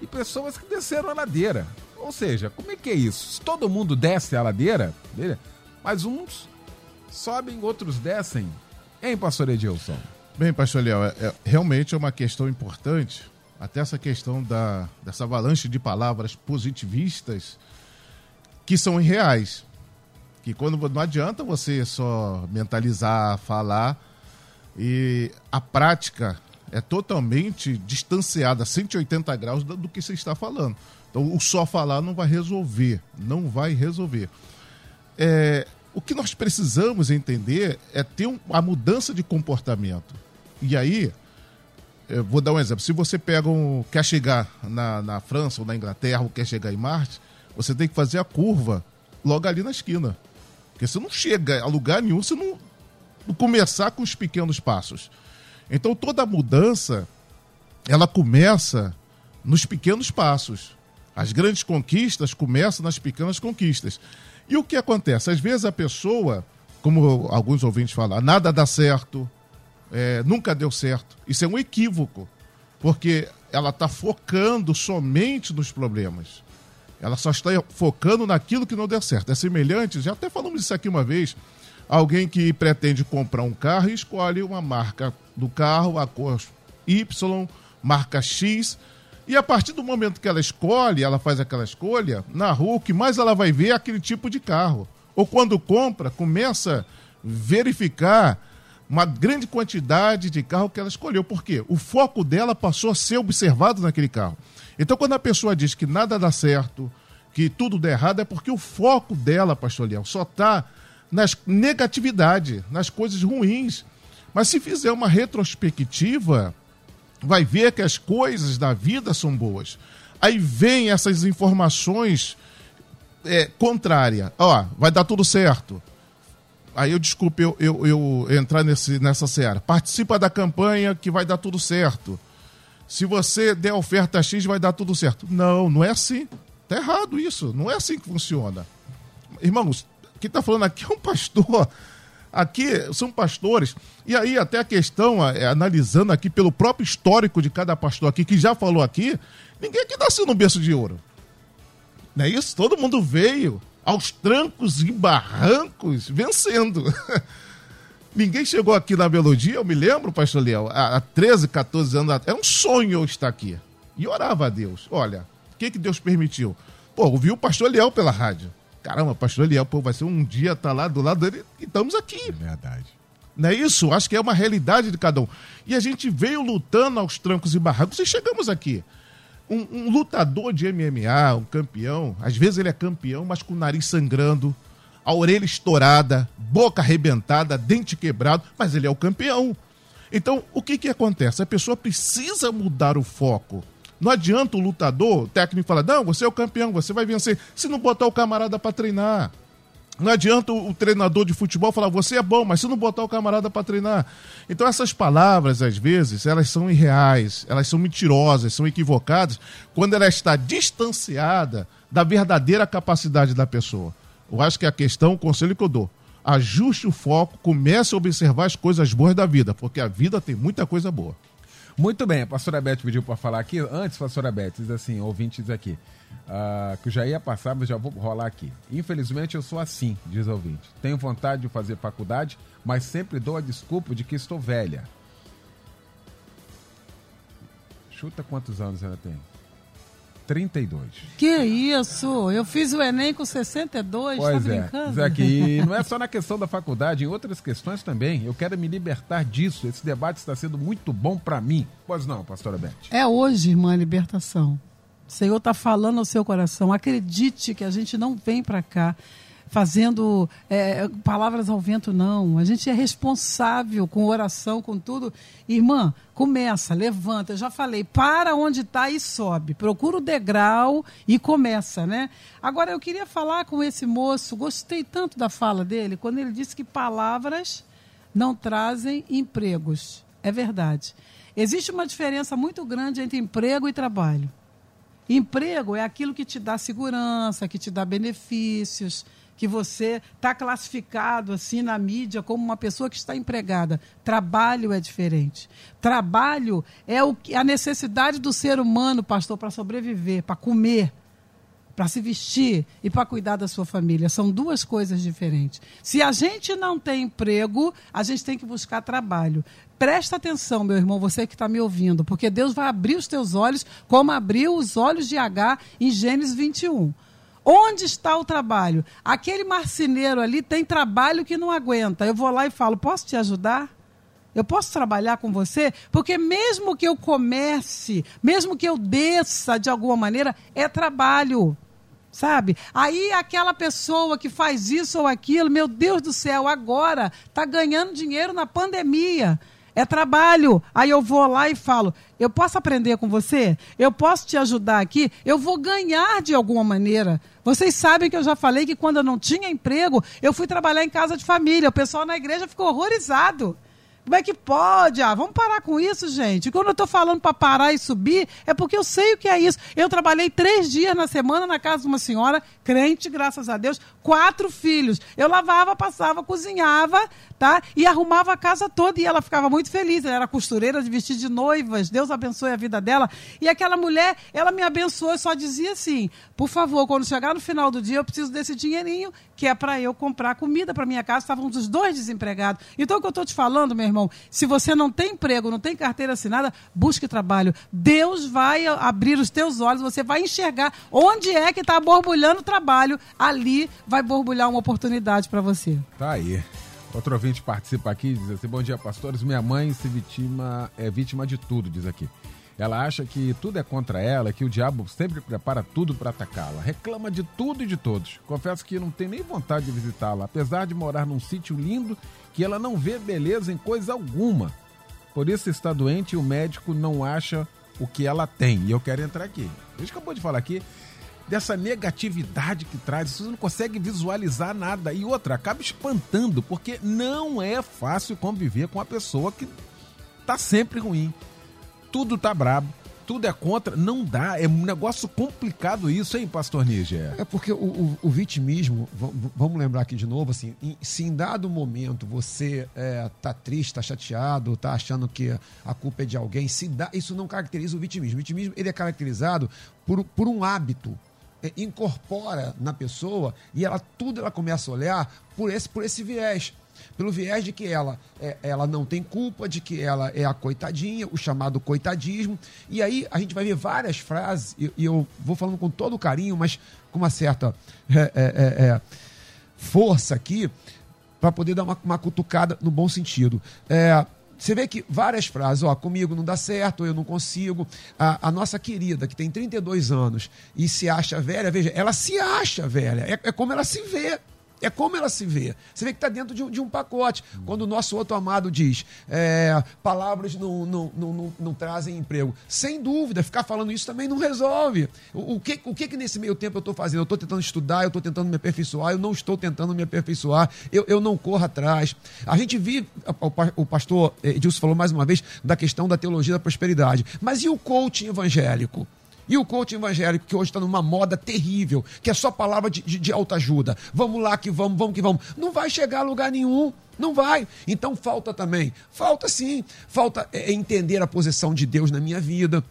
e pessoas que desceram a ladeira. Ou seja, como é que é isso? Se todo mundo desce a ladeira, mas uns sobem, outros descem. Hein, pastor Edilson? Bem, pastor Léo, é, é, realmente é uma questão importante. Até essa questão da, dessa avalanche de palavras positivistas que são irreais. Que quando não adianta você só mentalizar, falar, e a prática é totalmente distanciada, 180 graus do, do que você está falando. Então, o só falar não vai resolver, não vai resolver. É, o que nós precisamos entender é ter um, a mudança de comportamento. E aí, vou dar um exemplo. Se você pega um, quer chegar na, na França ou na Inglaterra ou quer chegar em Marte, você tem que fazer a curva logo ali na esquina. Porque você não chega a lugar nenhum se não, não começar com os pequenos passos. Então toda mudança ela começa nos pequenos passos. As grandes conquistas começam nas pequenas conquistas. E o que acontece? Às vezes a pessoa, como alguns ouvintes falam, nada dá certo, é, nunca deu certo. Isso é um equívoco, porque ela está focando somente nos problemas. Ela só está focando naquilo que não deu certo. É semelhante, já até falamos isso aqui uma vez, alguém que pretende comprar um carro e escolhe uma marca do carro, a cor Y, marca X, e a partir do momento que ela escolhe, ela faz aquela escolha, na rua o que mais ela vai ver é aquele tipo de carro. Ou quando compra, começa a verificar uma grande quantidade de carro que ela escolheu. Por quê? O foco dela passou a ser observado naquele carro. Então, quando a pessoa diz que nada dá certo, que tudo dá errado, é porque o foco dela, pastor Leão, só está nas negatividade, nas coisas ruins. Mas se fizer uma retrospectiva, vai ver que as coisas da vida são boas. Aí vem essas informações é, contrárias. Ó, vai dar tudo certo. Aí eu desculpe eu, eu, eu entrar nesse, nessa seara. Participa da campanha que vai dar tudo certo. Se você der oferta X, vai dar tudo certo. Não, não é assim. Tá errado isso. Não é assim que funciona. Irmãos, quem está falando aqui é um pastor Aqui são pastores. E aí, até a questão, é, analisando aqui pelo próprio histórico de cada pastor aqui, que já falou aqui, ninguém aqui nasceu no berço de ouro. Não é isso? Todo mundo veio aos trancos e barrancos vencendo. ninguém chegou aqui na melodia, eu me lembro, pastor Leão, há 13, 14 anos, é um sonho eu estar aqui. E orava a Deus. Olha, o que, que Deus permitiu? Pô, ouvi o pastor Leão pela rádio. Caramba, pastor Eliel, pô, vai ser um dia estar tá lá do lado dele e estamos aqui. É verdade. Não é isso? Acho que é uma realidade de cada um. E a gente veio lutando aos trancos e barrancos e chegamos aqui. Um, um, lutador de MMA, um campeão, às vezes ele é campeão, mas com o nariz sangrando, a orelha estourada, boca arrebentada, dente quebrado, mas ele é o campeão. Então, o que, que acontece? A pessoa precisa mudar o foco. Não adianta o lutador, o técnico falar, não, você é o campeão, você vai vencer, se não botar o camarada para treinar. Não adianta o, treinador de futebol falar, você é bom, mas se não botar o camarada para treinar. Então essas palavras, às vezes, elas são irreais, elas são mentirosas, são equivocadas, quando ela está distanciada da verdadeira capacidade da pessoa. Eu acho que a questão, o conselho que eu dou, ajuste o foco, comece a observar as coisas boas da vida, porque a vida tem muita coisa boa. Muito bem, a pastora Beth pediu para falar aqui. Antes, pastora Beth, diz assim, ouvintes aqui, uh, que eu já ia passar, mas já vou rolar aqui. Infelizmente, eu sou assim, diz o ouvinte. Tenho vontade de fazer faculdade, mas sempre dou a desculpa de que estou velha. Chuta quantos anos ela tem? 32. Que isso? Eu fiz o Enem com 62, pois tá é. brincando? Aqui, e não é só na questão da faculdade, em outras questões também. Eu quero me libertar disso. Esse debate está sendo muito bom para mim. Pois não, pastora Beth? É hoje, irmã, a libertação. O Senhor está falando ao seu coração. Acredite que a gente não vem para cá fazendo é, palavras ao vento, não. A gente é responsável com oração, com tudo. Irmã, começa, levanta. Eu já falei, para onde está e sobe. Procura o degrau e começa, né? Agora, eu queria falar com esse moço, gostei tanto da fala dele, quando ele disse que palavras não trazem empregos. É verdade. Existe uma diferença muito grande entre emprego e trabalho. Emprego é aquilo que te dá segurança, que te dá benefícios, que você está classificado assim na mídia como uma pessoa que está empregada. Trabalho é diferente. Trabalho é o que, a necessidade do ser humano, pastor, para sobreviver, para comer, para se vestir e para cuidar da sua família. São duas coisas diferentes. Se a gente não tem emprego, a gente tem que buscar trabalho. Presta atenção, meu irmão, você que está me ouvindo, porque Deus vai abrir os teus olhos como abriu os olhos de H em Gênesis 21. Onde está o trabalho? Aquele marceneiro ali tem trabalho que não aguenta. Eu vou lá e falo: posso te ajudar? Eu posso trabalhar com você? Porque mesmo que eu comece, mesmo que eu desça de alguma maneira, é trabalho. Sabe? Aí aquela pessoa que faz isso ou aquilo, meu Deus do céu, agora está ganhando dinheiro na pandemia é trabalho. Aí eu vou lá e falo: eu posso aprender com você? Eu posso te ajudar aqui? Eu vou ganhar de alguma maneira. Vocês sabem que eu já falei que quando eu não tinha emprego, eu fui trabalhar em casa de família. O pessoal na igreja ficou horrorizado. Como é que pode? Ah, vamos parar com isso, gente. Quando eu estou falando para parar e subir, é porque eu sei o que é isso. Eu trabalhei três dias na semana na casa de uma senhora, crente, graças a Deus, quatro filhos. Eu lavava, passava, cozinhava, tá? E arrumava a casa toda e ela ficava muito feliz. Ela era costureira de vestir de noivas. Deus abençoe a vida dela. E aquela mulher, ela me abençoou e só dizia assim: por favor, quando chegar no final do dia, eu preciso desse dinheirinho que é para eu comprar comida para minha casa. Estavam os dois desempregados. Então, o que eu estou te falando, meu irmão, se você não tem emprego, não tem carteira assinada, busque trabalho. Deus vai abrir os teus olhos, você vai enxergar onde é que está borbulhando o trabalho. Ali vai borbulhar uma oportunidade para você. Tá aí. Outro ouvinte participa aqui, diz assim: Bom dia, pastores. Minha mãe se vítima, é vítima de tudo, diz aqui. Ela acha que tudo é contra ela, que o diabo sempre prepara tudo para atacá-la. Reclama de tudo e de todos. Confesso que não tem nem vontade de visitá-la, apesar de morar num sítio lindo que ela não vê beleza em coisa alguma. Por isso está doente e o médico não acha o que ela tem. E eu quero entrar aqui. A gente acabou de falar aqui dessa negatividade que traz, você não consegue visualizar nada. E outra, acaba espantando, porque não é fácil conviver com uma pessoa que tá sempre ruim tudo tá brabo, tudo é contra, não dá. É um negócio complicado isso, hein, pastor Níger? É porque o, o, o, vitimismo, vamos lembrar aqui de novo, assim, se em dado momento você é, tá triste, tá chateado, tá achando que a culpa é de alguém, se dá, isso não caracteriza o vitimismo. O vitimismo ele é caracterizado por, por um hábito. É, incorpora na pessoa e ela tudo ela começa a olhar por esse, por esse viés pelo viés de que ela, é, ela não tem culpa, de que ela é a coitadinha, o chamado coitadismo. E aí a gente vai ver várias frases, e, e eu vou falando com todo carinho, mas com uma certa é, é, é, é força aqui, para poder dar uma, uma, cutucada no bom sentido. É, você vê que várias frases, ó, comigo não dá certo, eu não consigo. A, a, nossa querida, que tem 32 anos e se acha velha, veja, ela se acha velha, é, é como ela se vê. É como ela se vê. Você vê que está dentro de um, de um, pacote. Quando o nosso outro amado diz é, palavras não, não, não, não, trazem emprego. Sem dúvida, ficar falando isso também não resolve. O, o, que, o que, que nesse meio tempo eu estou fazendo? Eu estou tentando estudar, eu estou tentando me aperfeiçoar, eu não estou tentando me aperfeiçoar, eu, eu não corro atrás. A gente vive, o pastor Edilson falou mais uma vez da questão da teologia da prosperidade. Mas e o coaching evangélico? E o coaching evangélico, que hoje está numa moda terrível, que é só palavra de, de, de autoajuda. Vamos lá que vamos, vamos que vamos. Não vai chegar a lugar nenhum. Não vai. Então falta também. Falta sim. Falta é, entender a posição de Deus na minha vida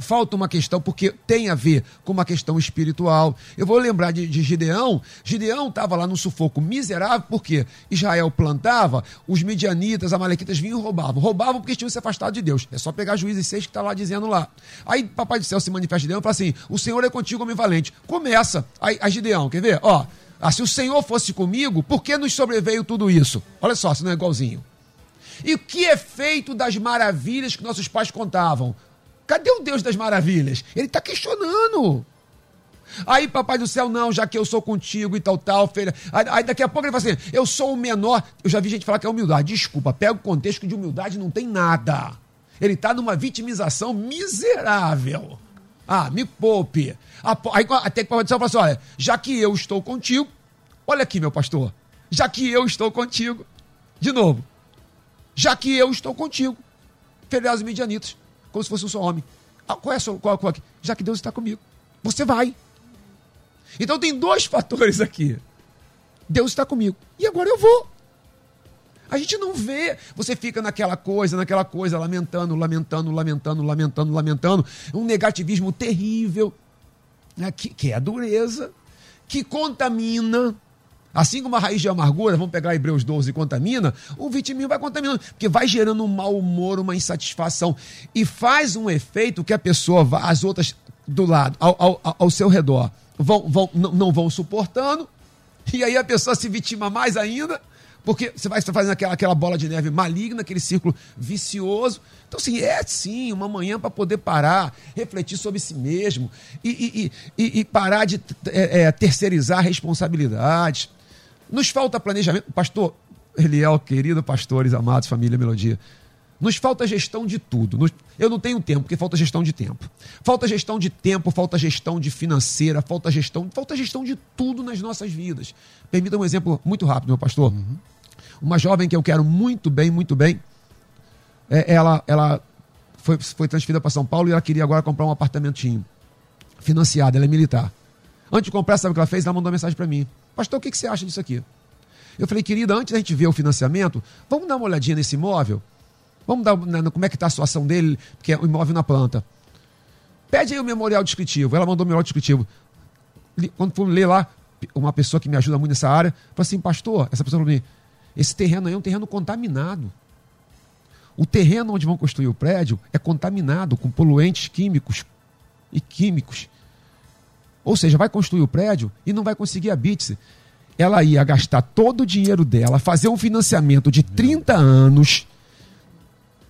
falta uma questão, porque tem a ver com uma questão espiritual. Eu vou lembrar de, de Gideão. Gideão estava lá no sufoco miserável, porque Israel plantava, os midianitas, amalequitas vinham e roubavam. Roubavam porque tinham se afastado de Deus. É só pegar Juízes 6 que está lá dizendo lá. Aí Papai do Céu se manifesta Gideão e fala assim: O Senhor é contigo, homem valente. Começa. Aí, aí Gideão, quer ver? Ó, ah, se o Senhor fosse comigo, por que nos sobreveio tudo isso? Olha só, se não é igualzinho. E o que é feito das maravilhas que nossos pais contavam? Cadê o Deus das maravilhas? Ele está questionando. Aí, papai do céu, não, já que eu sou contigo e tal, tal, feira. Aí, aí, daqui a pouco ele fala assim: eu sou o menor. Eu já vi gente falar que é humildade. Desculpa, pega o contexto de humildade não tem nada. Ele está numa vitimização miserável. Ah, me poupe. Aí até que o papai do céu fala assim: olha, já que eu estou contigo, olha aqui, meu pastor, já que eu estou contigo, de novo, já que eu estou contigo, feriados medianitos como se fosse um só homem. Ah, qual é a sua, qual, qual, Já que Deus está comigo. Você vai. Então tem dois fatores aqui. Deus está comigo. E agora eu vou. A gente não vê. Você fica naquela coisa, naquela coisa, lamentando, lamentando, lamentando, lamentando, lamentando. Um negativismo terrível, né? que, que é a dureza, que contamina Assim como a raiz de amargura, vamos pegar Hebreus 12 e contamina, o vitimismo vai contaminando, porque vai gerando um mau humor, uma insatisfação, e faz um efeito que a pessoa, as outras do lado, ao, ao, ao seu redor, vão, vão, não, não vão suportando, e aí a pessoa se vitima mais ainda, porque você vai fazendo aquela, aquela bola de neve maligna, aquele círculo vicioso. Então, assim, é sim uma manhã para poder parar, refletir sobre si mesmo e, e, e, e parar de é, é, terceirizar responsabilidades. Nos falta planejamento. Pastor Eliel, querido pastores, amados, família Melodia. Nos falta gestão de tudo. Nos... Eu não tenho tempo, porque falta gestão de tempo. Falta gestão de tempo, falta gestão de financeira, falta gestão, falta gestão de tudo nas nossas vidas. Permita um exemplo muito rápido, meu pastor. Uhum. Uma jovem que eu quero muito bem, muito bem. É, ela, ela foi, foi transferida para São Paulo e ela queria agora comprar um apartamentinho financiado. Ela é militar. Antes de comprar, sabe o que ela fez? Ela mandou uma mensagem para mim. Pastor, o que, que você acha disso aqui? Eu falei, querida, antes da gente ver o financiamento, vamos dar uma olhadinha nesse imóvel? Vamos dar né, como é que está a situação dele, que é o imóvel na planta. Pede aí o memorial descritivo. Ela mandou o memorial descritivo. Quando fui ler lá, uma pessoa que me ajuda muito nessa área, falou assim, pastor, essa pessoa falou esse terreno aí é um terreno contaminado. O terreno onde vão construir o prédio é contaminado com poluentes químicos e químicos. Ou seja, vai construir o prédio e não vai conseguir a BITS. Ela ia gastar todo o dinheiro dela, fazer um financiamento de 30 anos.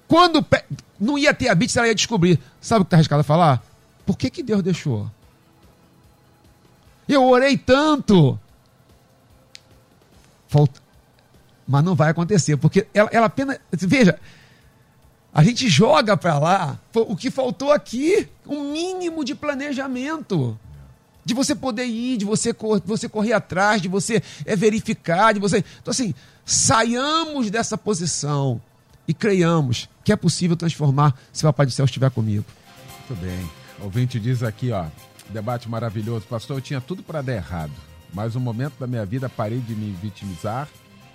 Quando não ia ter a BITS, ela ia descobrir. Sabe o que está arriscado a falar? Por que, que Deus deixou? Eu orei tanto. Falta. Mas não vai acontecer, porque ela, ela apenas. Veja, a gente joga para lá o que faltou aqui, um mínimo de planejamento de você poder ir, de você, cor, de você correr atrás, de você é, verificar, de você. Então, assim, saiamos dessa posição e creiamos que é possível transformar se o Papai do Céu estiver comigo. Muito bem. O ouvinte diz aqui, ó, debate maravilhoso. Pastor, eu tinha tudo para dar errado, mas no momento da minha vida parei de me vitimizar,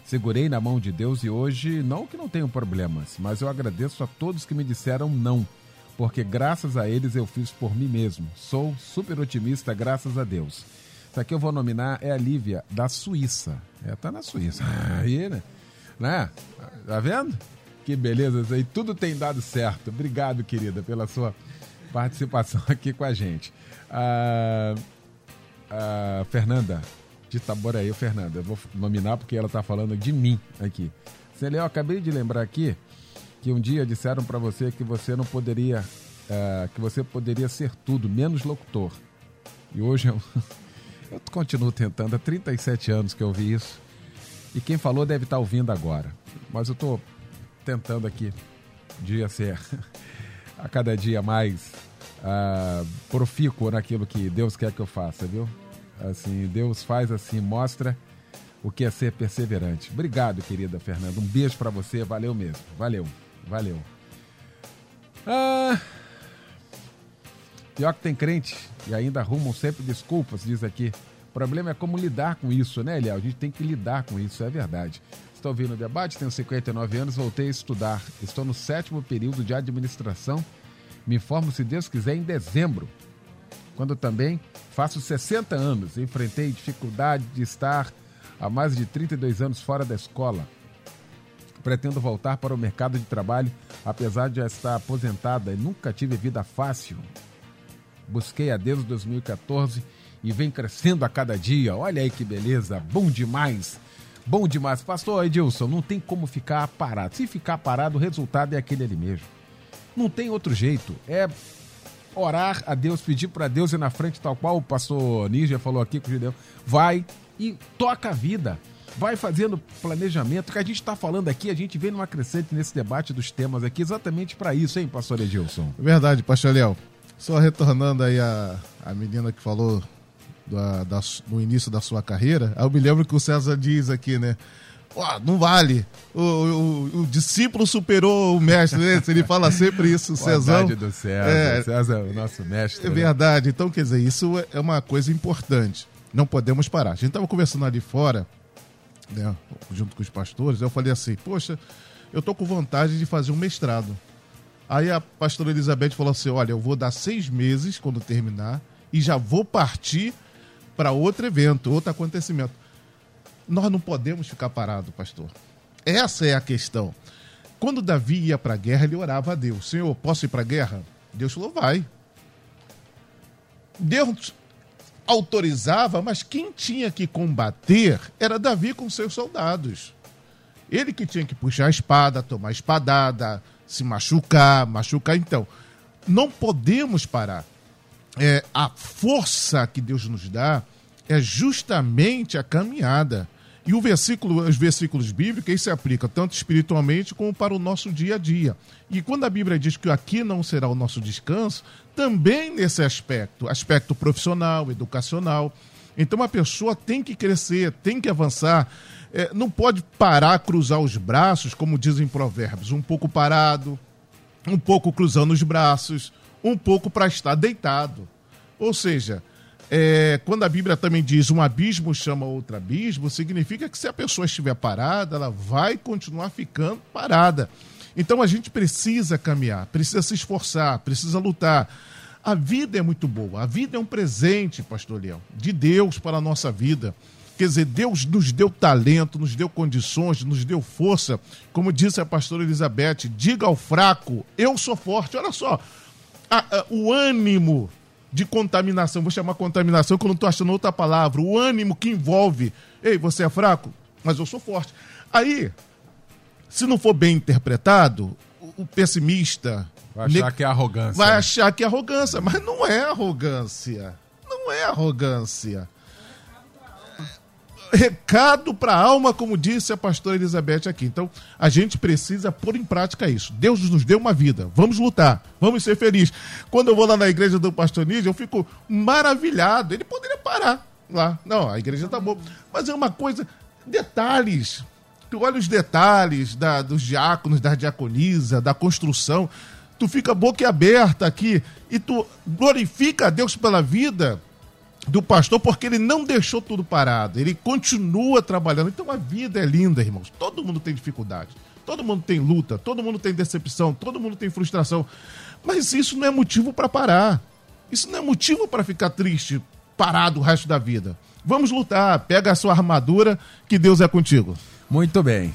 segurei na mão de Deus e hoje, não que não tenho problemas, mas eu agradeço a todos que me disseram não porque graças a eles eu fiz por mim mesmo. Sou super otimista, graças a Deus. Isso aqui eu vou nominar é a Lívia, da Suíça. É, tá na Suíça. Aí, né? né? Tá vendo? Que beleza isso aí. Tudo tem dado certo. Obrigado, querida, pela sua participação aqui com a gente. Ah, ah, Fernanda, de Taboraí, Fernanda. Eu vou nominar porque ela tá falando de mim aqui. Celeu, acabei de lembrar aqui que um dia disseram para você que você não poderia, é, que você poderia ser tudo, menos locutor. E hoje um, Eu continuo tentando, há 37 anos que eu vi isso. E quem falou deve estar ouvindo agora. Mas eu estou tentando aqui, dia ser, a cada dia mais uh, profícuo naquilo que Deus quer que eu faça, viu? Assim, Deus faz assim, mostra o que é ser perseverante. Obrigado, querida Fernanda. Um beijo para você. Valeu mesmo. Valeu. Valeu. Ah, pior que tem crente e ainda arrumam sempre desculpas, diz aqui. O problema é como lidar com isso, né, Eliel? A gente tem que lidar com isso, é verdade. Estou ouvindo o debate, tenho 59 anos, voltei a estudar. Estou no sétimo período de administração. Me informo, se Deus quiser, em dezembro, quando também faço 60 anos. Enfrentei dificuldade de estar há mais de 32 anos fora da escola. Pretendo voltar para o mercado de trabalho, apesar de já estar aposentada e nunca tive vida fácil. Busquei a Deus em 2014 e vem crescendo a cada dia. Olha aí que beleza, bom demais. Bom demais. Pastor Edilson, não tem como ficar parado. Se ficar parado, o resultado é aquele ali mesmo. Não tem outro jeito. É orar a Deus, pedir para Deus ir na frente, tal qual o pastor Níger falou aqui com o Judeu. Vai, e toca a vida. Vai fazendo planejamento. que a gente está falando aqui, a gente vem numa crescente nesse debate dos temas aqui, exatamente para isso, hein, pastor Edilson? Verdade, pastor Léo. Só retornando aí a, a menina que falou da, da, no início da sua carreira, eu me lembro que o César diz aqui, né? Oh, não vale. O, o, o, discípulo superou o mestre, né? Ele fala sempre isso, César. do César. É, César, o nosso mestre. É né? verdade. Então, quer dizer, isso é uma coisa importante. Não podemos parar. A gente estava conversando ali fora, né, junto com os pastores, eu falei assim, poxa, eu tô com vontade de fazer um mestrado. Aí a pastora Elizabeth falou assim, olha, eu vou dar seis meses quando terminar e já vou partir para outro evento, outro acontecimento. Nós não podemos ficar parados, pastor. Essa é a questão. Quando Davi ia para a guerra, ele orava a Deus: Senhor, posso ir para a guerra? Deus falou: vai. Deus autorizava, mas quem tinha que combater era Davi com seus soldados. Ele que tinha que puxar a espada, tomar espadada, se machucar, machucar. Então, não podemos parar. É, a força que Deus nos dá é justamente a caminhada. E o versículo, os versículos bíblicos, isso se aplica tanto espiritualmente como para o nosso dia a dia. E quando a Bíblia diz que aqui não será o nosso descanso, também nesse aspecto, aspecto profissional, educacional. Então a pessoa tem que crescer, tem que avançar, é, não pode parar, cruzar os braços, como dizem provérbios, um pouco parado, um pouco cruzando os braços, um pouco para estar deitado. Ou seja, é, quando a Bíblia também diz um abismo chama outro abismo, significa que se a pessoa estiver parada, ela vai continuar ficando parada. Então a gente precisa caminhar, precisa se esforçar, precisa lutar. A vida é muito boa, a vida é um presente, pastor Leão, de Deus para a nossa vida. Quer dizer, Deus nos deu talento, nos deu condições, nos deu força. Como disse a pastora Elizabeth, diga ao fraco, eu sou forte. Olha só, a, a, o ânimo de contaminação, vou chamar contaminação que eu não estou achando outra palavra, o ânimo que envolve, ei, você é fraco, mas eu sou forte. Aí, se não for bem interpretado, o pessimista. Vai achar que é arrogância. Vai né? achar que é arrogância, mas não é arrogância. Não é arrogância recado para a alma, como disse a pastora Elizabeth aqui. Então, a gente precisa pôr em prática isso. Deus nos deu uma vida. Vamos lutar. Vamos ser felizes. Quando eu vou lá na igreja do pastor Níger, eu fico maravilhado. Ele poderia parar lá. Não, a igreja tá boa. Mas é uma coisa. Detalhes. Tu olha os detalhes da, dos diáconos, da diaconisa, da construção. Tu fica boca aberta aqui e tu glorifica a Deus pela vida do pastor, porque ele não deixou tudo parado, ele continua trabalhando. Então a vida é linda, irmãos. Todo mundo tem dificuldade, todo mundo tem luta, todo mundo tem decepção, todo mundo tem frustração. Mas isso não é motivo para parar. Isso não é motivo para ficar triste, parado o resto da vida. Vamos lutar, pega a sua armadura, que Deus é contigo. Muito bem.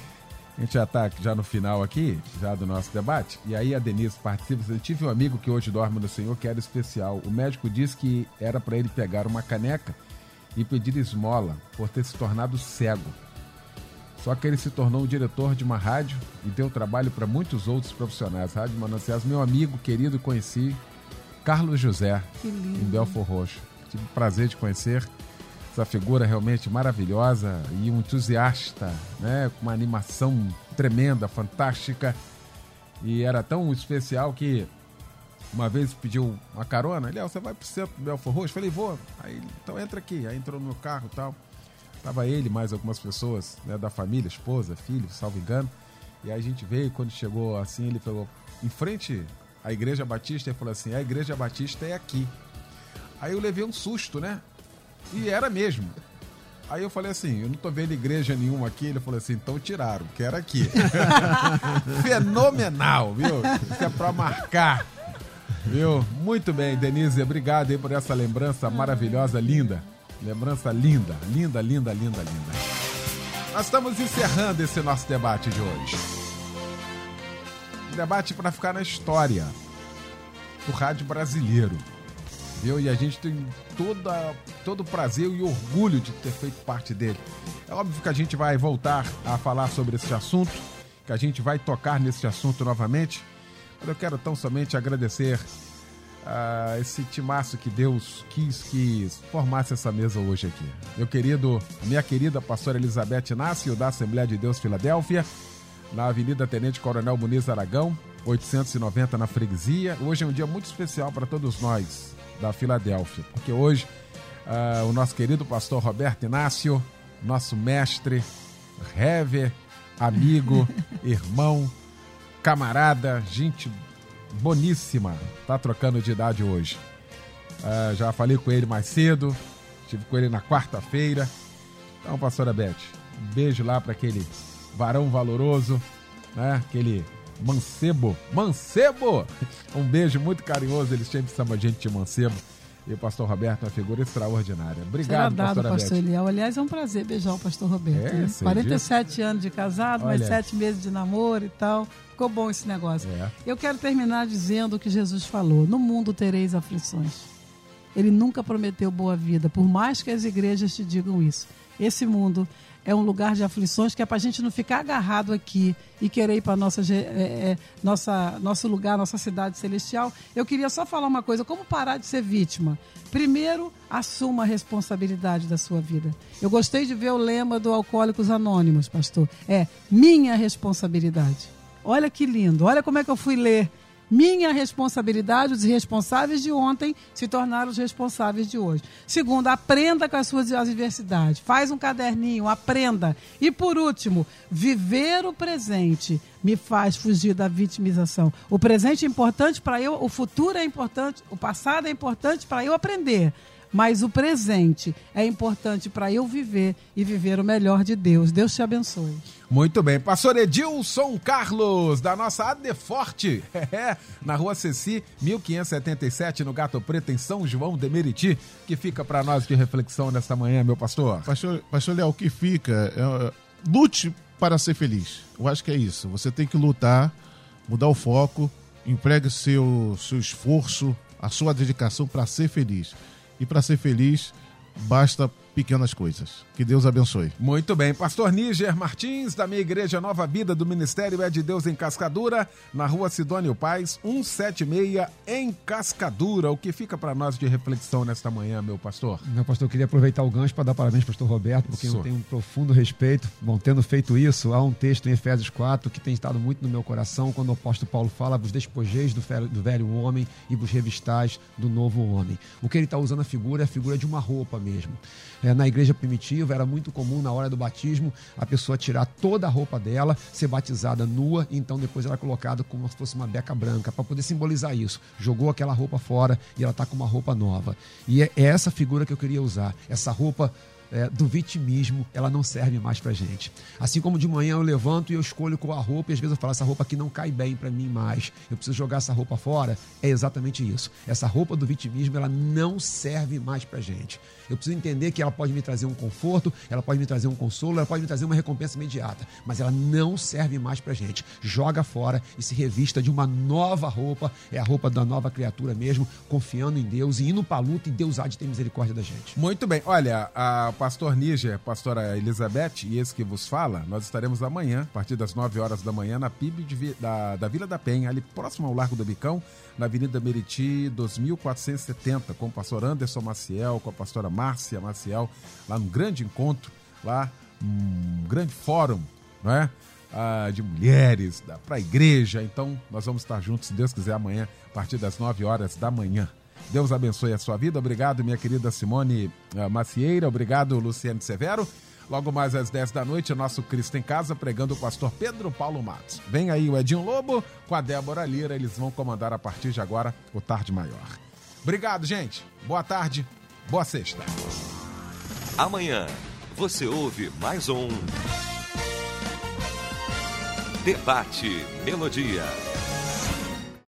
A gente já está já no final aqui, já do nosso debate. E aí a Denise participa. Eu tive um amigo que hoje dorme no Senhor que era especial. O médico disse que era para ele pegar uma caneca e pedir esmola por ter se tornado cego. Só que ele se tornou um diretor de uma rádio e deu trabalho para muitos outros profissionais. Rádio Mananciais, meu amigo querido, conheci Carlos José, em Belfor Roxo. Tive o prazer de conhecer essa figura realmente maravilhosa e um entusiasta, né? Com uma animação tremenda, fantástica. E era tão especial que uma vez pediu uma carona. Ele, você vai pro centro do Belfor Roxo? Falei, vou. Aí, então entra aqui. Aí entrou no meu carro e tal. Tava ele, mais algumas pessoas né, da família, esposa, filho, salvo engano. E aí a gente veio, quando chegou assim, ele falou, em frente à Igreja Batista, ele falou assim, a Igreja Batista é aqui. Aí eu levei um susto, né? E era mesmo. Aí eu falei assim, eu não tô vendo igreja nenhuma aqui. Ele falou assim, então tiraram, que era aqui. Fenomenal, viu? Isso é pra marcar. Viu? Muito bem, Denise, obrigado aí por essa lembrança maravilhosa, linda. Lembrança linda, linda, linda, linda, linda. Nós estamos encerrando esse nosso debate de hoje. Um debate para ficar na história do rádio brasileiro. Viu? E a gente tem toda, todo o prazer e orgulho de ter feito parte dele. É óbvio que a gente vai voltar a falar sobre esse assunto, que a gente vai tocar nesse assunto novamente. Mas eu quero tão somente agradecer a esse timaço que Deus quis que formasse essa mesa hoje aqui. Meu querido, minha querida pastora Elizabeth Inácio, da Assembleia de Deus Filadélfia, na Avenida Tenente Coronel Muniz Aragão, 890 na Freguesia. Hoje é um dia muito especial para todos nós da Filadélfia, porque hoje uh, o nosso querido pastor Roberto Inácio, nosso mestre, rever, amigo, irmão, camarada, gente boníssima, tá trocando de idade hoje. Uh, já falei com ele mais cedo, estive com ele na quarta-feira. Então, pastora Beth, um beijo lá para aquele varão valoroso, né? Aquele mancebo, mancebo! Um beijo muito carinhoso, eles sempre chamam a gente de mancebo. E o pastor Roberto é uma figura extraordinária. Obrigado, Será dado, pastor Eliel. Aliás, é um prazer beijar o pastor Roberto. É, né? 47 dias. anos de casado, Olha. mais 7 meses de namoro e tal. Ficou bom esse negócio. É. Eu quero terminar dizendo o que Jesus falou: No mundo tereis aflições. Ele nunca prometeu boa vida, por mais que as igrejas te digam isso. Esse mundo é um lugar de aflições que é para a gente não ficar agarrado aqui e querer ir para nossa, é, é, nossa nosso lugar, nossa cidade celestial. Eu queria só falar uma coisa: como parar de ser vítima? Primeiro, assuma a responsabilidade da sua vida. Eu gostei de ver o lema do Alcoólicos Anônimos, pastor. É minha responsabilidade. Olha que lindo, olha como é que eu fui ler minha responsabilidade, os responsáveis de ontem se tornaram os responsáveis de hoje. Segundo, aprenda com as suas adversidades. Faz um caderninho, aprenda. E por último, viver o presente me faz fugir da vitimização. O presente é importante para eu, o futuro é importante, o passado é importante para eu aprender mas o presente é importante para eu viver e viver o melhor de Deus. Deus te abençoe. Muito bem. Pastor Edilson Carlos, da nossa Adeforte, é, na rua Ceci, 1577, no Gato Preto, em São João de Meriti, que fica para nós de reflexão nesta manhã, meu pastor. Pastor, pastor Léo, o que fica, é, lute para ser feliz. Eu acho que é isso. Você tem que lutar, mudar o foco, empregue seu, seu esforço, a sua dedicação para ser feliz. E para ser feliz, basta pequenas coisas. Que Deus abençoe. Muito bem. Pastor Níger Martins, da minha igreja Nova Vida do Ministério É de Deus em Cascadura, na rua Sidônio Paz, 176, em Cascadura. O que fica para nós de reflexão nesta manhã, meu pastor? Meu pastor, eu queria aproveitar o gancho para dar parabéns ao pastor Roberto, porque eu tenho um profundo respeito. Bom, tendo feito isso, há um texto em Efésios 4 que tem estado muito no meu coração, quando o apóstolo Paulo fala, vos despojeis do velho, do velho homem e vos revistais do novo homem. O que ele está usando a figura é a figura de uma roupa mesmo. É, na igreja primitiva era muito comum na hora do batismo a pessoa tirar toda a roupa dela, ser batizada nua, e então depois ela é colocada como se fosse uma beca branca, para poder simbolizar isso. Jogou aquela roupa fora e ela está com uma roupa nova. E é essa figura que eu queria usar, essa roupa é, do vitimismo, ela não serve mais pra gente. Assim como de manhã eu levanto e eu escolho qual a roupa, e às vezes eu falo, essa roupa aqui não cai bem para mim mais, eu preciso jogar essa roupa fora, é exatamente isso. Essa roupa do vitimismo, ela não serve mais pra gente. Eu preciso entender que ela pode me trazer um conforto, ela pode me trazer um consolo, ela pode me trazer uma recompensa imediata, mas ela não serve mais pra gente. Joga fora e se revista de uma nova roupa, é a roupa da nova criatura mesmo, confiando em Deus e indo pra luta e Deus há de ter misericórdia da gente. Muito bem, olha, a pastor Níger, pastora Elizabeth e esse que vos fala, nós estaremos amanhã, a partir das 9 horas da manhã, na PIB de, da, da Vila da Penha, ali próximo ao Largo do Bicão, na Avenida Meriti 2470, com o pastor Anderson Maciel, com a pastora Márcia Maciel, lá num grande encontro, lá, um grande fórum, não é? Ah, de mulheres, para a igreja. Então, nós vamos estar juntos, se Deus quiser, amanhã, a partir das 9 horas da manhã. Deus abençoe a sua vida. Obrigado, minha querida Simone uh, Macieira. Obrigado, Luciane Severo. Logo mais às 10 da noite, nosso Cristo em Casa, pregando o pastor Pedro Paulo Matos. Vem aí o Edinho Lobo com a Débora Lira. Eles vão comandar a partir de agora o Tarde Maior. Obrigado, gente. Boa tarde. Boa sexta. Amanhã você ouve mais um. Debate Melodia.